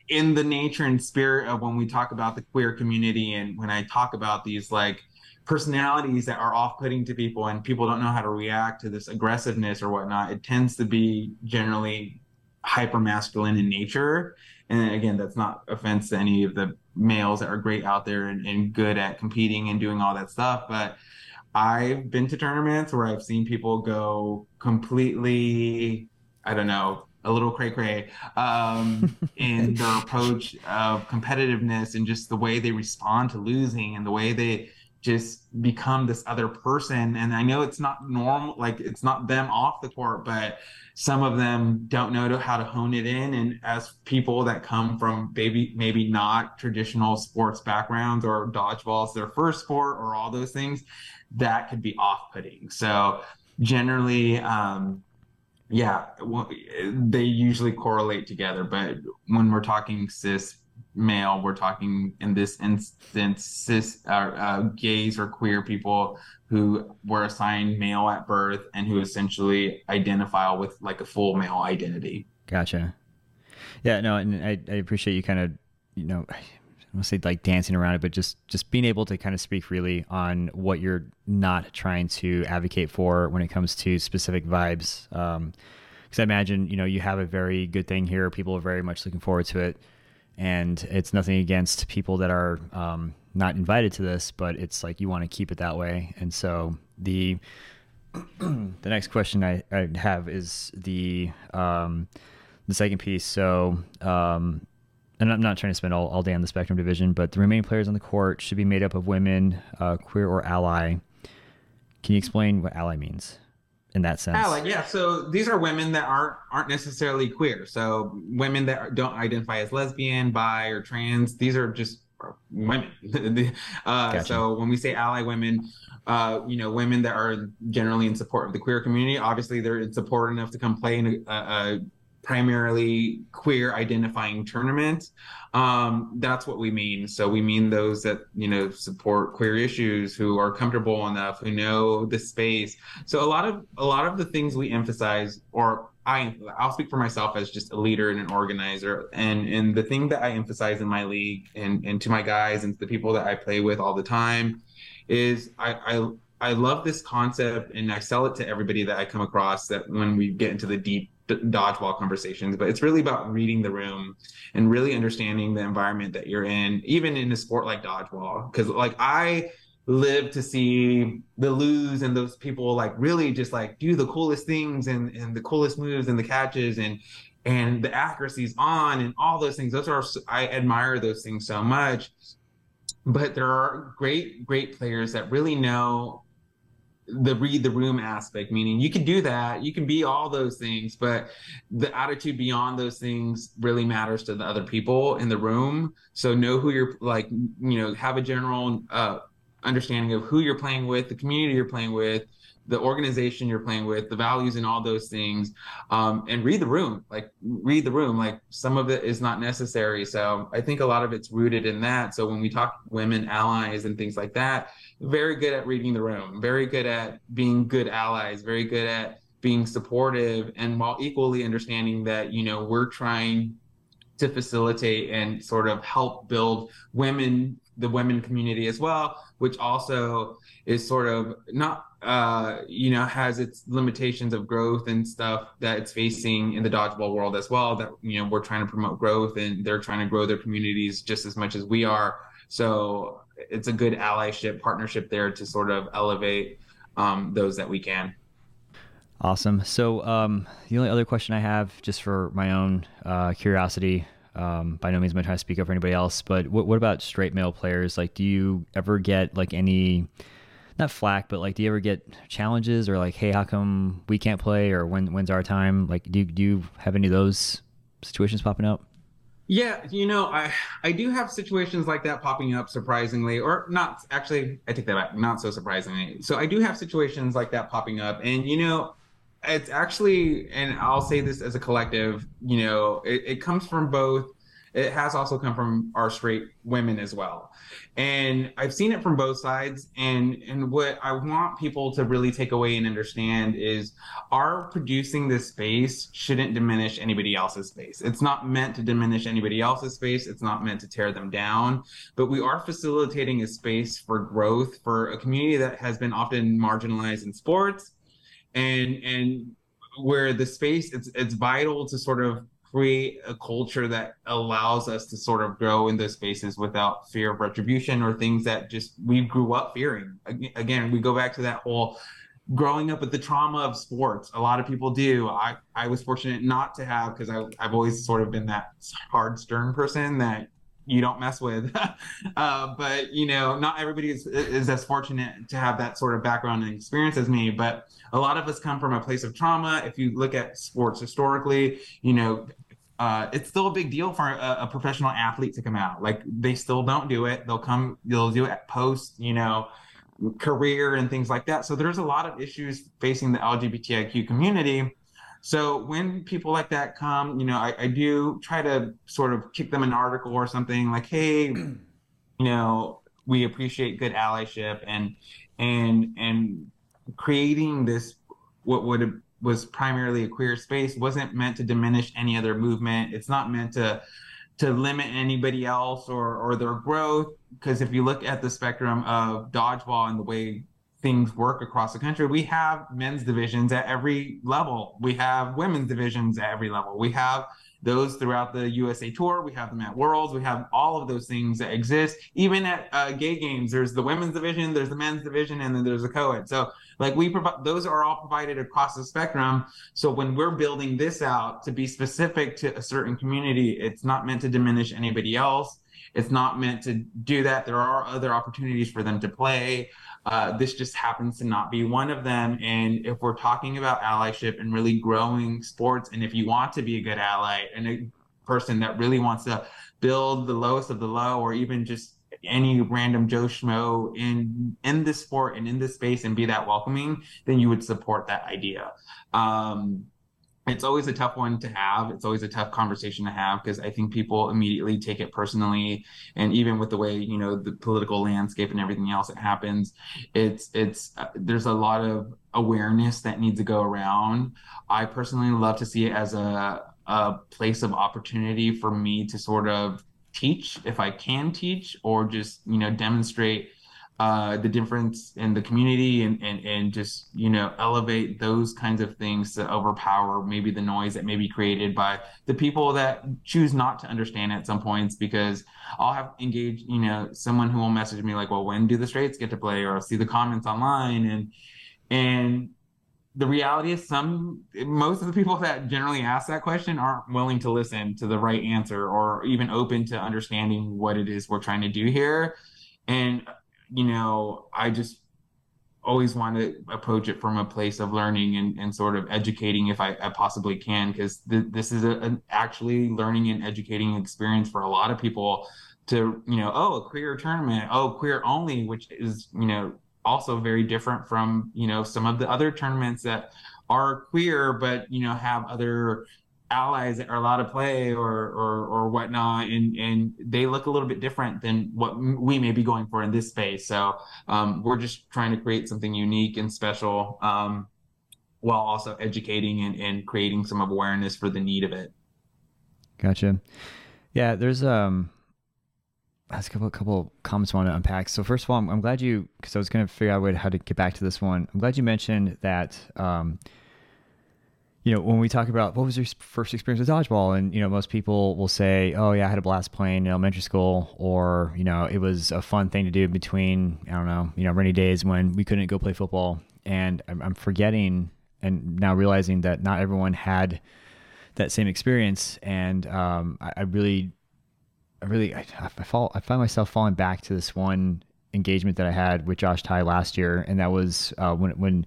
in the nature and spirit of when we talk about the queer community and when I talk about these like personalities that are off-putting to people and people don't know how to react to this aggressiveness or whatnot, it tends to be generally hyper masculine in nature. And again, that's not offense to any of the males that are great out there and, and good at competing and doing all that stuff. But I've been to tournaments where I've seen people go completely, I don't know, a little cray cray um, *laughs* in their approach of competitiveness and just the way they respond to losing and the way they just become this other person. And I know it's not normal, like it's not them off the court, but some of them don't know how to hone it in. And as people that come from maybe maybe not traditional sports backgrounds or dodgeball is their first sport or all those things, that could be off-putting. So generally, um, yeah, well, they usually correlate together. But when we're talking cis male, we're talking in this instance cis uh, uh, gays or queer people who were assigned male at birth and who essentially identify with like a full male identity. Gotcha. Yeah, no, and I, I appreciate you kind of, you know, I don't say like dancing around it, but just just being able to kind of speak freely on what you're not trying to advocate for when it comes to specific vibes. Um, because I imagine you know you have a very good thing here. People are very much looking forward to it and it's nothing against people that are um, not invited to this, but it's like you want to keep it that way. And so the *clears throat* the next question I, I have is the um, the second piece. So um, and I'm not trying to spend all, all day on the spectrum division, but the remaining players on the court should be made up of women, uh, queer or ally. Can you explain what ally means? In that sense? Yeah, like yeah. So these are women that aren't aren't necessarily queer. So women that don't identify as lesbian, bi, or trans. These are just women. *laughs* uh, gotcha. So when we say ally women, uh, you know, women that are generally in support of the queer community, obviously they're in support enough to come play in a, a primarily queer identifying tournament. Um, that's what we mean. So we mean those that you know support queer issues, who are comfortable enough, who know the space. So a lot of a lot of the things we emphasize, or I I'll speak for myself as just a leader and an organizer, and and the thing that I emphasize in my league and and to my guys and to the people that I play with all the time is I, I I love this concept and I sell it to everybody that I come across that when we get into the deep dodgeball conversations, but it's really about reading the room and really understanding the environment that you're in, even in a sport like dodgeball. Because like I live to see the Lou's and those people like really just like do the coolest things and and the coolest moves and the catches and and the accuracies on and all those things. Those are I admire those things so much. But there are great, great players that really know the read the room aspect meaning you can do that you can be all those things but the attitude beyond those things really matters to the other people in the room so know who you're like you know have a general uh, understanding of who you're playing with the community you're playing with the organization you're playing with, the values and all those things, um, and read the room. Like read the room. Like some of it is not necessary. So I think a lot of it's rooted in that. So when we talk women allies and things like that, very good at reading the room, very good at being good allies, very good at being supportive, and while equally understanding that you know we're trying to facilitate and sort of help build women the women community as well which also is sort of not uh, you know, has its limitations of growth and stuff that it's facing in the dodgeball world as well. That you know, we're trying to promote growth, and they're trying to grow their communities just as much as we are. So it's a good allyship partnership there to sort of elevate um, those that we can. Awesome. So um, the only other question I have, just for my own uh, curiosity, um, by no means am I trying to speak up for anybody else, but what, what about straight male players? Like, do you ever get like any not flack, but like, do you ever get challenges or like, hey, how come we can't play or when when's our time? Like, do do you have any of those situations popping up? Yeah, you know, I I do have situations like that popping up surprisingly, or not. Actually, I take that back. Not so surprisingly. So I do have situations like that popping up, and you know, it's actually, and I'll say this as a collective. You know, it, it comes from both it has also come from our straight women as well. And i've seen it from both sides. And and what i want people to really take away and understand is our producing this space shouldn't diminish anybody else's space. It's not meant to diminish anybody else's space. It's not meant to tear them down. But we are facilitating a space for growth for a community that has been often marginalized in sports. And and where the space it's it's vital to sort of create a culture that allows us to sort of grow in those spaces without fear of retribution or things that just we grew up fearing. Again, we go back to that whole growing up with the trauma of sports. A lot of people do. I, I was fortunate not to have because I've always sort of been that hard, stern person that you don't mess with. *laughs* uh, but you know, not everybody is, is as fortunate to have that sort of background and experience as me. But a lot of us come from a place of trauma. If you look at sports historically, you know, uh, it's still a big deal for a, a, professional athlete to come out. Like they still don't do it. They'll come, they'll do it post, you know, career and things like that. So there's a lot of issues facing the LGBTIQ community so when people like that come, you know, I, I do try to sort of kick them an article or something like, hey, *clears throat* you know, we appreciate good allyship and and and creating this what would was primarily a queer space wasn't meant to diminish any other movement. It's not meant to to limit anybody else or or their growth. Because if you look at the spectrum of dodgeball and the way things work across the country. We have men's divisions at every level. We have women's divisions at every level. We have those throughout the USA Tour. We have them at Worlds. We have all of those things that exist. Even at uh, gay games, there's the women's division, there's the men's division, and then there's a co-ed. So like we provide, those are all provided across the spectrum. So when we're building this out to be specific to a certain community, it's not meant to diminish anybody else. It's not meant to do that. There are other opportunities for them to play. Uh, this just happens to not be one of them. And if we're talking about allyship and really growing sports, and if you want to be a good ally and a person that really wants to build the lowest of the low, or even just any random Joe Schmo in in this sport and in this space and be that welcoming, then you would support that idea. Um, it's always a tough one to have. It's always a tough conversation to have because I think people immediately take it personally. And even with the way you know the political landscape and everything else that happens, it's it's uh, there's a lot of awareness that needs to go around. I personally love to see it as a a place of opportunity for me to sort of teach if I can teach or just you know demonstrate uh, the difference in the community and, and, and just, you know, elevate those kinds of things to overpower maybe the noise that may be created by the people that choose not to understand at some points because I'll have engaged, you know, someone who will message me like, well, when do the straights get to play? Or I'll see the comments online and, and the reality is some most of the people that generally ask that question aren't willing to listen to the right answer or even open to understanding what it is we're trying to do here and you know, I just always want to approach it from a place of learning and, and sort of educating if I, I possibly can, because th- this is a, an actually learning and educating experience for a lot of people to, you know, oh, a queer tournament, oh, queer only, which is, you know, also very different from, you know, some of the other tournaments that are queer, but, you know, have other allies that are allowed to play or or or whatnot and and they look a little bit different than what we may be going for in this space so um, we're just trying to create something unique and special um, while also educating and, and creating some awareness for the need of it gotcha yeah there's um that's a couple, couple comments I want to unpack. So first of all, I'm, I'm glad you, because I was going to figure out how to get back to this one. I'm glad you mentioned that um, you know, when we talk about what was your first experience with dodgeball, and you know, most people will say, "Oh yeah, I had a blast playing in elementary school," or you know, it was a fun thing to do between I don't know, you know, rainy days when we couldn't go play football. And I'm, I'm forgetting and now realizing that not everyone had that same experience, and um, I, I, really, I really, I, I fall, I find myself falling back to this one engagement that I had with Josh Ty last year, and that was uh, when when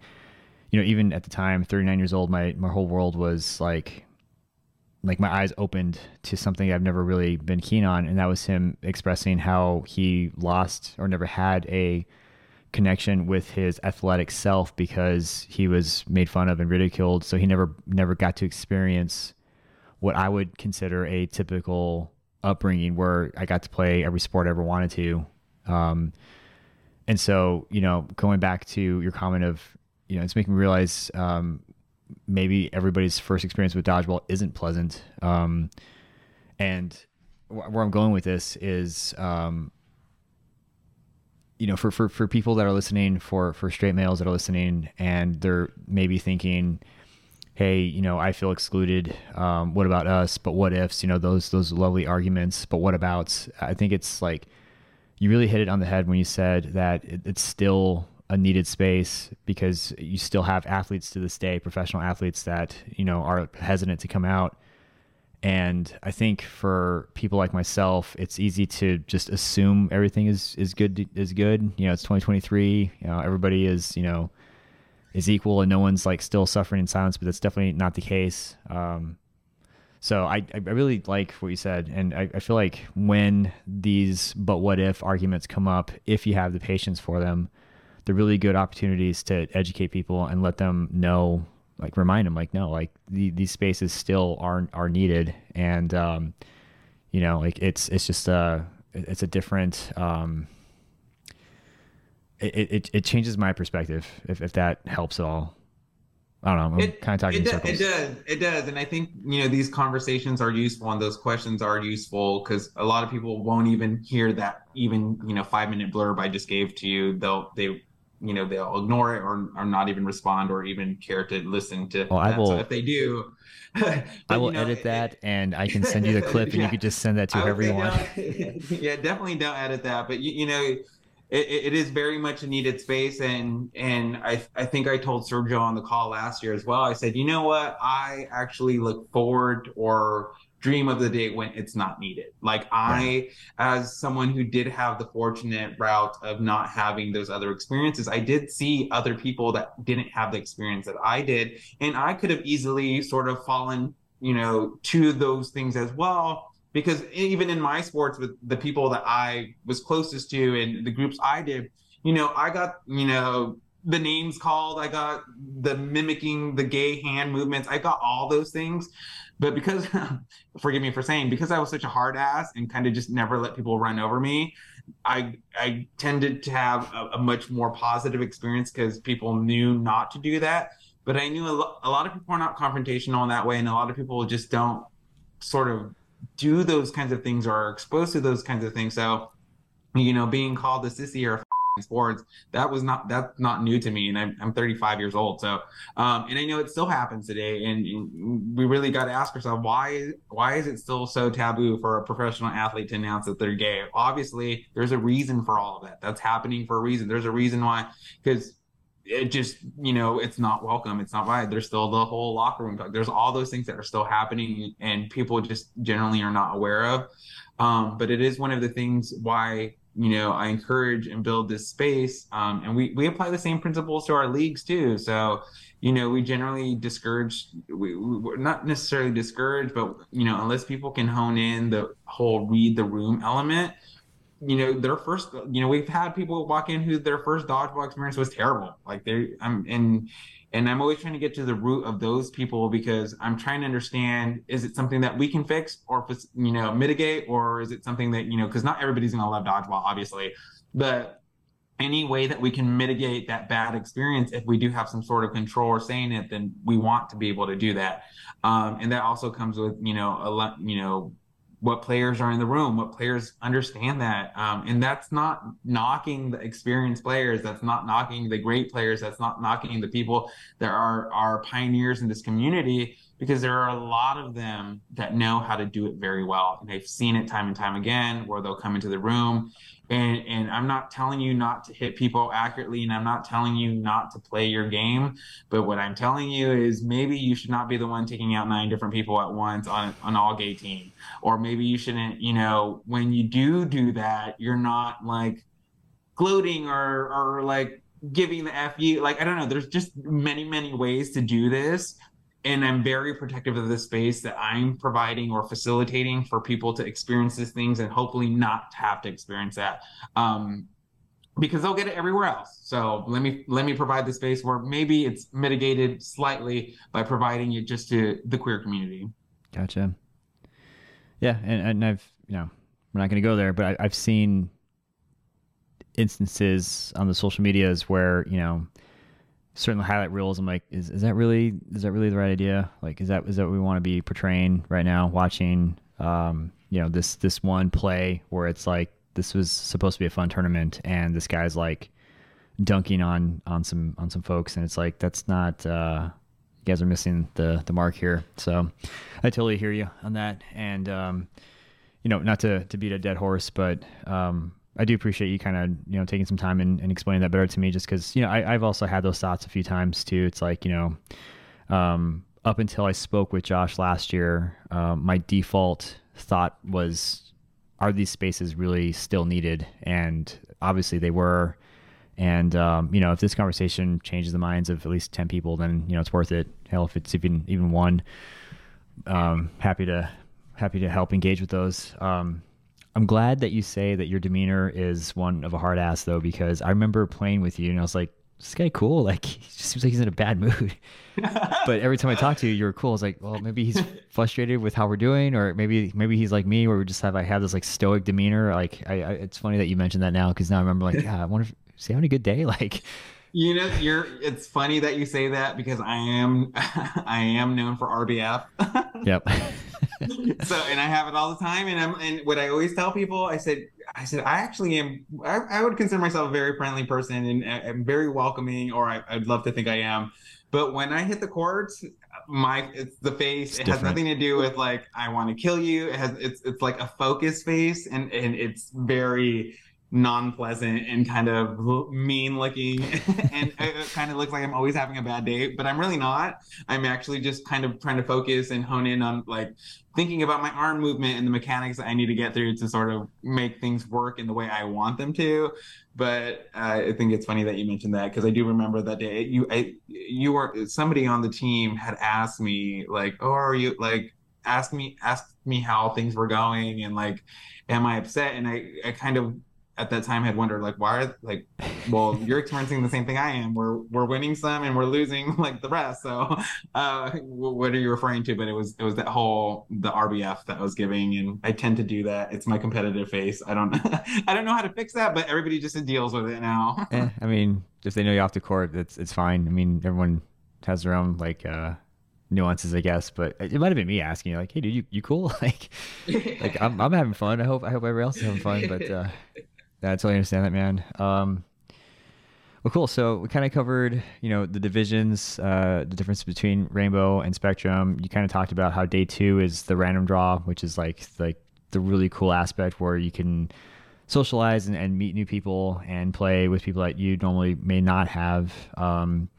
you know, even at the time, 39 years old, my my whole world was like like my eyes opened to something I've never really been keen on, and that was him expressing how he lost or never had a connection with his athletic self because he was made fun of and ridiculed. So he never never got to experience what I would consider a typical upbringing, where I got to play every sport I ever wanted to. Um, and so, you know, going back to your comment of you know, it's making me realize um, maybe everybody's first experience with dodgeball isn't pleasant. Um, and wh- where I'm going with this is, um, you know, for, for, for people that are listening, for, for straight males that are listening, and they're maybe thinking, hey, you know, I feel excluded. Um, what about us? But what ifs? You know, those those lovely arguments. But what about? I think it's like you really hit it on the head when you said that it, it's still a needed space because you still have athletes to this day, professional athletes that you know are hesitant to come out. And I think for people like myself, it's easy to just assume everything is is good is good. You know, it's 2023. You know, everybody is you know is equal, and no one's like still suffering in silence. But that's definitely not the case. Um, so I, I really like what you said, and I, I feel like when these but what if arguments come up, if you have the patience for them, they're really good opportunities to educate people and let them know like remind them like no like the, these spaces still aren't are needed and um, you know like it's it's just a it's a different um, it, it, it changes my perspective if, if that helps at all I don't know. I'm it, kind of talking it, does, it does. It does. And I think, you know, these conversations are useful and those questions are useful because a lot of people won't even hear that even, you know, five minute blurb I just gave to you. They'll, they you know they'll ignore it or, or not even respond or even care to listen to well, I will, so if they do *laughs* but, I will you know, edit that and I can send you the clip yeah, and you *laughs* could just send that to whoever you want. *laughs* yeah, definitely don't edit that. But you, you know, it, it is very much a needed space. And and I I think I told Sergio on the call last year as well. I said, you know what? I actually look forward or dream of the day when it's not needed. Like I, as someone who did have the fortunate route of not having those other experiences, I did see other people that didn't have the experience that I did. And I could have easily sort of fallen, you know, to those things as well. Because even in my sports with the people that I was closest to and the groups I did, you know, I got, you know, the names called, I got the mimicking the gay hand movements, I got all those things. But because, *laughs* forgive me for saying, because I was such a hard ass and kind of just never let people run over me, I I tended to have a, a much more positive experience because people knew not to do that. But I knew a, lo- a lot of people are not confrontational in that way, and a lot of people just don't sort of do those kinds of things or are exposed to those kinds of things. So, you know, being called a sissy or sports that was not that's not new to me and i'm, I'm 35 years old so um, and i know it still happens today and, we really got to ask ourselves why why is it still so taboo for a professional athlete to announce that they're gay? Obviously there's a reason for all of that. That's happening for a reason. There's a reason why because it just you know it's not welcome it's not right. There's still the whole locker room talk. There's all those things that are still happening and people just generally are not aware of um, but it is one of the things why you know, I encourage and build this space. Um, and we, we apply the same principles to our leagues too. So, you know, we generally discourage, we, we're not necessarily discouraged, but, you know, unless people can hone in the whole read the room element, you know, their first, you know, we've had people walk in who their first dodgeball experience was terrible. Like they, I'm, and, and I'm always trying to get to the root of those people because I'm trying to understand is it something that we can fix or you know mitigate or is it something that you know because not everybody's going to love dodgeball obviously, but any way that we can mitigate that bad experience if we do have some sort of control or saying it then we want to be able to do that um, and that also comes with you know a lot you know what players are in the room, what players understand that. Um, and that's not knocking the experienced players. That's not knocking the great players. That's not knocking the people that are, are pioneers in this community because there are a lot of them that know how to do it very well. And they've seen it time and time again where they'll come into the room and, and I'm not telling you not to hit people accurately, and I'm not telling you not to play your game. But what I'm telling you is maybe you should not be the one taking out nine different people at once on an all gay team. Or maybe you shouldn't, you know, when you do do that, you're not like gloating or, or like giving the fu like i don't know there's just many many ways to do this and I'm very protective of the space that I'm providing or facilitating for people to experience these things and hopefully not have to experience that. Um, because they'll get it everywhere else. So let me let me provide the space where maybe it's mitigated slightly by providing it just to the queer community. Gotcha. Yeah, and, and I've you know we're not going to go there, but I, I've seen instances on the social medias where you know certain highlight reels. I'm like, is, is that really is that really the right idea? Like, is that is that what we want to be portraying right now? Watching, um, you know, this this one play where it's like this was supposed to be a fun tournament, and this guy's like dunking on on some on some folks, and it's like that's not. Uh, you guys are missing the the mark here. So, I totally hear you on that, and um, you know, not to to beat a dead horse, but um, I do appreciate you kind of you know taking some time and, and explaining that better to me, just because you know I, have also had those thoughts a few times too. It's like you know, um, up until I spoke with Josh last year, um, my default thought was, are these spaces really still needed? And obviously they were. And um, you know, if this conversation changes the minds of at least ten people, then you know it's worth it. Hell, if it's even even one, um, happy to happy to help engage with those. Um, I'm glad that you say that your demeanor is one of a hard ass though, because I remember playing with you and I was like, this guy cool. *laughs* Like he just seems like he's in a bad mood. *laughs* but every time I talk to you, you're cool. It's like, well, maybe he's *laughs* frustrated with how we're doing, or maybe maybe he's like me, where we just have I have this like stoic demeanor. Like I, I it's funny that you mentioned that now because now I remember like, yeah, I wonder if is he having a good day? Like you know, you're. It's funny that you say that because I am, I am known for RBF. yep. *laughs* so, and I have it all the time. And I'm, and what I always tell people, I said, I said, I actually am. I, I would consider myself a very friendly person, and I'm very welcoming, or I, I'd love to think I am. But when I hit the courts, my it's the face. It's it different. has nothing to do with like I want to kill you. It has it's it's like a focus face, and and it's very non-pleasant and kind of mean looking *laughs* and it kind of looks like i'm always having a bad day but i'm really not. I'm actually just kind of trying to focus and hone in on like thinking about my arm movement and the mechanics that i need to get through to sort of make things work in the way i want them to. But uh, i think it's funny that you mentioned that because i do remember that day. You I, you were somebody on the team had asked me like oh are you like asked me asked me how things were going and like am i upset? And i i kind of at that time had wondered like why are like well *laughs* you're experiencing the same thing i am we're we're winning some and we're losing *laughs* like the rest so uh what are you referring to but it was it was that whole the rbf that I was giving and i tend to do that it's my competitive face i don't *laughs* i don't know how to fix that but everybody just deals with it now eh, i mean if they know you off the court it's it's fine i mean everyone has their own like uh nuances, I guess. But it might have been me asking, like, "Hey, dude, you, you cool?" like, like I'm I'm having fun. I hope I hope everybody else is having fun. But uh, I totally understand that, man. Um, well, cool. So we kind of covered, you know, the divisions, uh, the difference between Rainbow and Spectrum. You kind of talked about how day two is the random draw, which is like like the really cool aspect where you can socialize and, and meet new people and play with people that you normally may not have. Um,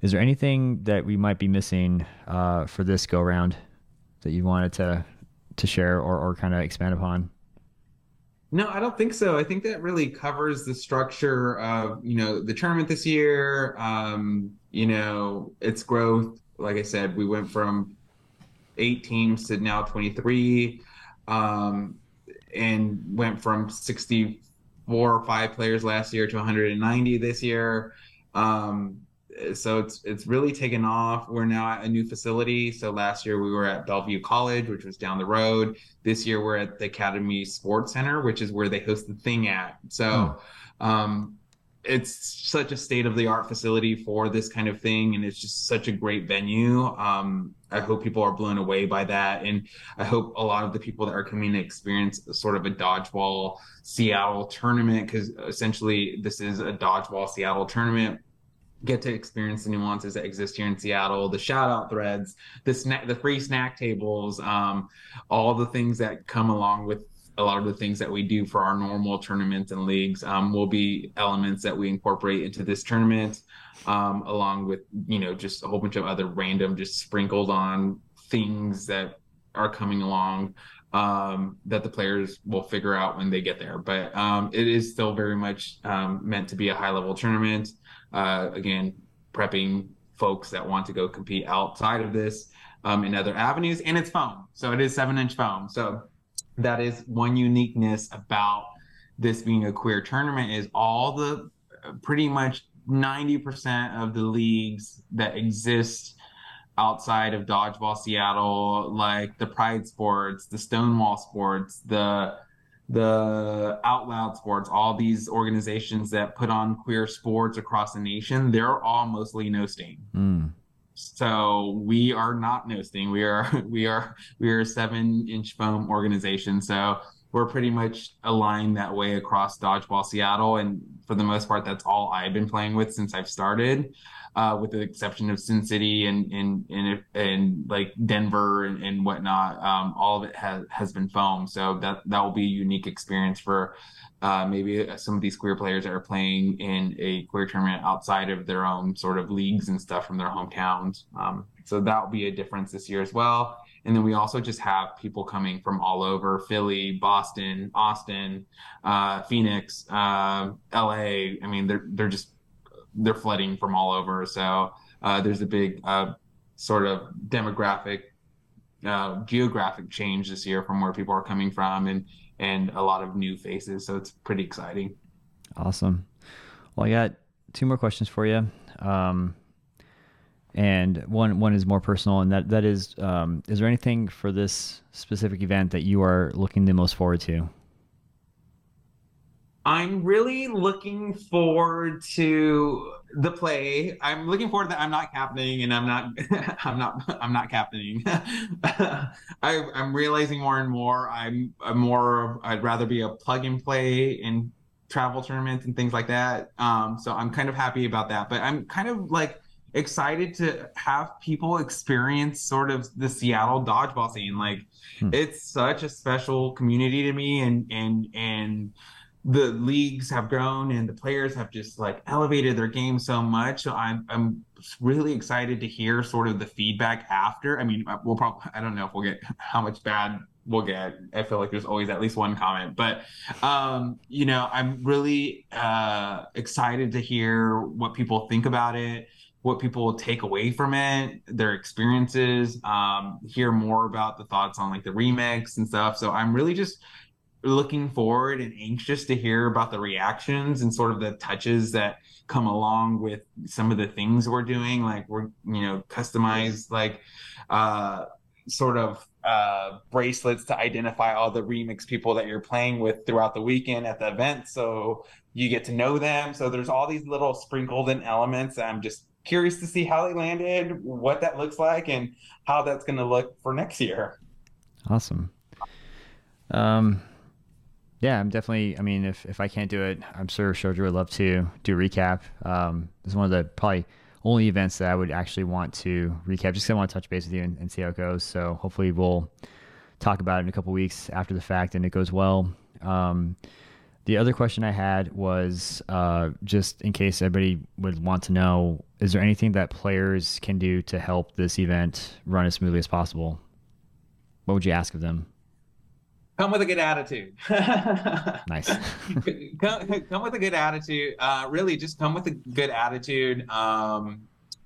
is there anything that we might be missing uh, for this go round that you wanted to to share or, or kind of expand upon? No, I don't think so. I think that really covers the structure of, you know, the tournament this year. Um, you know, its growth. Like I said, we went from eight teams to now 23, um, and went from 64 or five players last year to 190 this year. Um, so it's it's really taken off. We're now at a new facility. So last year we were at Bellevue College, which was down the road. This year we're at the Academy Sports Center, which is where they host the thing at. So hmm. um, it's such a state of the art facility for this kind of thing, and it's just such a great venue. Um, I hope people are blown away by that, and I hope a lot of the people that are coming to experience sort of a dodgeball Seattle tournament, because essentially this is a dodgeball Seattle tournament get to experience the nuances that exist here in Seattle, the shout out threads, the snack, the free snack tables, um, all the things that come along with a lot of the things that we do for our normal tournaments and leagues um, will be elements that we incorporate into this tournament, um, along with you know just a whole bunch of other random, just sprinkled on things that are coming along um, that the players will figure out when they get there. But um, it is still very much um, meant to be a high level tournament uh, again, prepping folks that want to go compete outside of this um, in other avenues. And it's foam. So it is seven inch foam. So that is one uniqueness about this being a queer tournament is all the pretty much 90% of the leagues that exist outside of dodgeball seattle like the pride sports the stonewall sports the the Out Loud Sports, all these organizations that put on queer sports across the nation, they're all mostly no sting. Mm. So we are not no sting. We are *laughs* we are we are a seven inch foam organization. So we're pretty much aligned that way across Dodgeball Seattle, and for the most part, that's all I've been playing with since I've started uh, with the exception of Sin City and and and, and like Denver and, and whatnot. Um, all of it has has been foam, so that that will be a unique experience for uh, maybe some of these queer players that are playing in a queer tournament outside of their own sort of leagues and stuff from their hometowns. Um, so that will be a difference this year as well. And then we also just have people coming from all over Philly, Boston, Austin, uh, Phoenix, uh, LA. I mean, they're, they're just they're flooding from all over. So uh, there's a big uh, sort of demographic, uh, geographic change this year from where people are coming from, and and a lot of new faces. So it's pretty exciting. Awesome. Well, I got two more questions for you. Um, and one one is more personal, and that that is, um, is there anything for this specific event that you are looking the most forward to? I'm really looking forward to the play. I'm looking forward that I'm not captaining and I'm not *laughs* I'm not I'm not captaining. *laughs* I, am realizing more and more I'm, I'm more I'd rather be a plug and play in travel tournaments and things like that. Um, so I'm kind of happy about that. But I'm kind of like excited to have people experience sort of the Seattle dodgeball scene. Like hmm. it's such a special community to me and and and the leagues have grown and the players have just like elevated their game so much. So I'm I'm really excited to hear sort of the feedback after. I mean, we'll probably I don't know if we'll get how much bad we'll get. I feel like there's always at least one comment, but um, you know, I'm really uh, excited to hear what people think about it, what people will take away from it, their experiences, um, hear more about the thoughts on like the remix and stuff. So I'm really just looking forward and anxious to hear about the reactions and sort of the touches that come along with some of the things we're doing. Like we're you know customized like uh sort of uh bracelets to identify all the remix people that you're playing with throughout the weekend at the event. So you get to know them. So there's all these little sprinkled in elements i'm just curious to see how they landed what that looks like and how that's going to look for next year awesome um yeah, I'm definitely. I mean, if if I can't do it, I'm sure Sergio would love to do recap. Um, it's one of the probably only events that I would actually want to recap, just I want to touch base with you and, and, see how it goes. So hopefully we'll talk about it in a couple weeks after the fact and it goes well. Um, the other question I had was uh, just in case everybody would want to know: Is there anything that players can do to help this event run as smoothly as possible? What would you ask of them? come with a good attitude. *laughs* nice. *laughs* come, come, with a good attitude. Uh, really, just come with a good attitude. Um,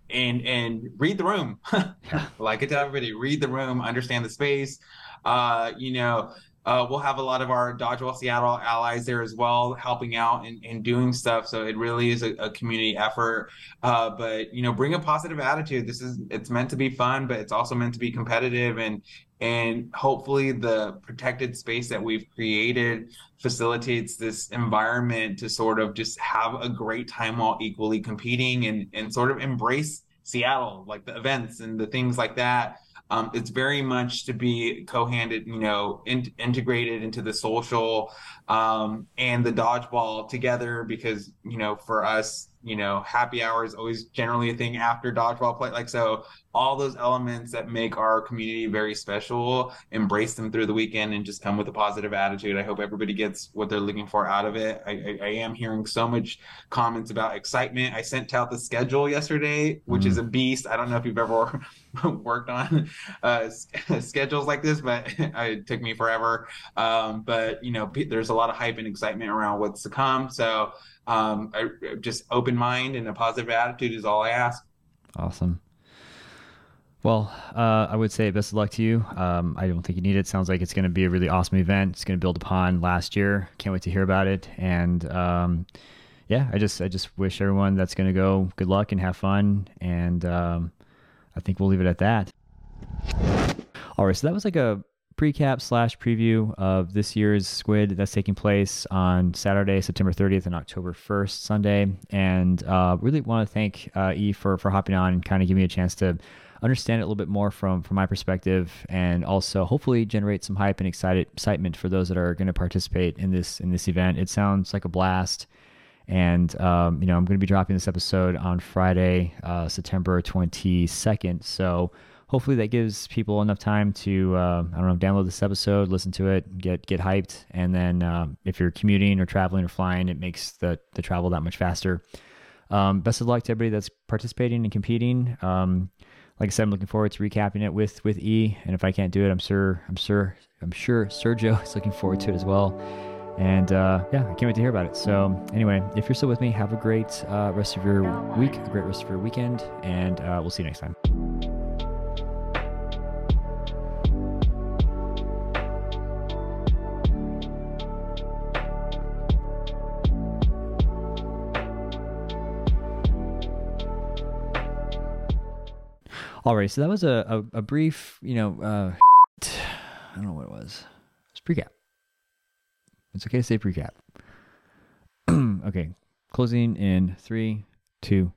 and and read the room. *laughs* like I tell everybody, read the room, understand the space. Uh, you know, uh, we'll have a lot of our Dodgeball Seattle allies there as well, helping out and, and doing stuff. So it really is a, a community effort. Uh, but you know, bring a positive attitude. This is it's meant to be fun, but it's also meant to be competitive. And and hopefully the protected space that we've created facilitates this environment to sort of just have a great time while equally competing and and sort of embrace Seattle, like the events and the things like that. Um, it's very much to be co-handed, you know, in, integrated into the social um, and the dodgeball together because, you know, for us, you know, happy hour is always generally a thing after dodgeball play. Like, so all those elements that make our community very special, embrace them through the weekend and just come with a positive attitude. I hope everybody gets what they're looking for out of it. I, I, I am hearing so much comments about excitement. I sent out the schedule yesterday, which mm. is a beast. I don't know if you've ever *laughs* worked on uh, *laughs* schedules like this, but *laughs* it took me forever. Um, but, you know, there's a lot of hype and excitement around what's to come. So, um, I, just open mind and a positive attitude is all I ask. Awesome. Well, uh, I would say best of luck to you. Um, I don't think you need it. Sounds like it's going to be a really awesome event. It's going to build upon last year. Can't wait to hear about it. And um, yeah, I just I just wish everyone that's going to go good luck and have fun. And um, I think we'll leave it at that. All right, so that was like a precap slash preview of this year's Squid that's taking place on Saturday, September 30th and October 1st, Sunday. And uh, really want to thank uh, E for, for hopping on and kind of giving me a chance to understand it a little bit more from from my perspective and also hopefully generate some hype and excited excitement for those that are going to participate in this in this event it sounds like a blast and um, you know i'm going to be dropping this episode on friday uh, september 22nd so hopefully that gives people enough time to uh, I don't know download this episode, listen to it, get get hyped, and then uh, if you're commuting or traveling or flying, it makes the the travel that much faster. Um, best of luck to everybody that's participating and competing. Um, like I said, I'm looking forward to recapping it with with E, and if I can't do it, I'm sure I'm sure I'm sure Sergio *laughs* is looking forward to it as well. And uh, yeah, I can't wait to hear about it. So anyway, if you're still with me, have a great uh, rest of your week, a great rest of your weekend, and uh, we'll see you next time. All right, so that was a, a, a brief, you know, uh, *sighs* I don't know what it was. It's precap. It's okay to say precap. *clears throat* okay, closing in three, two,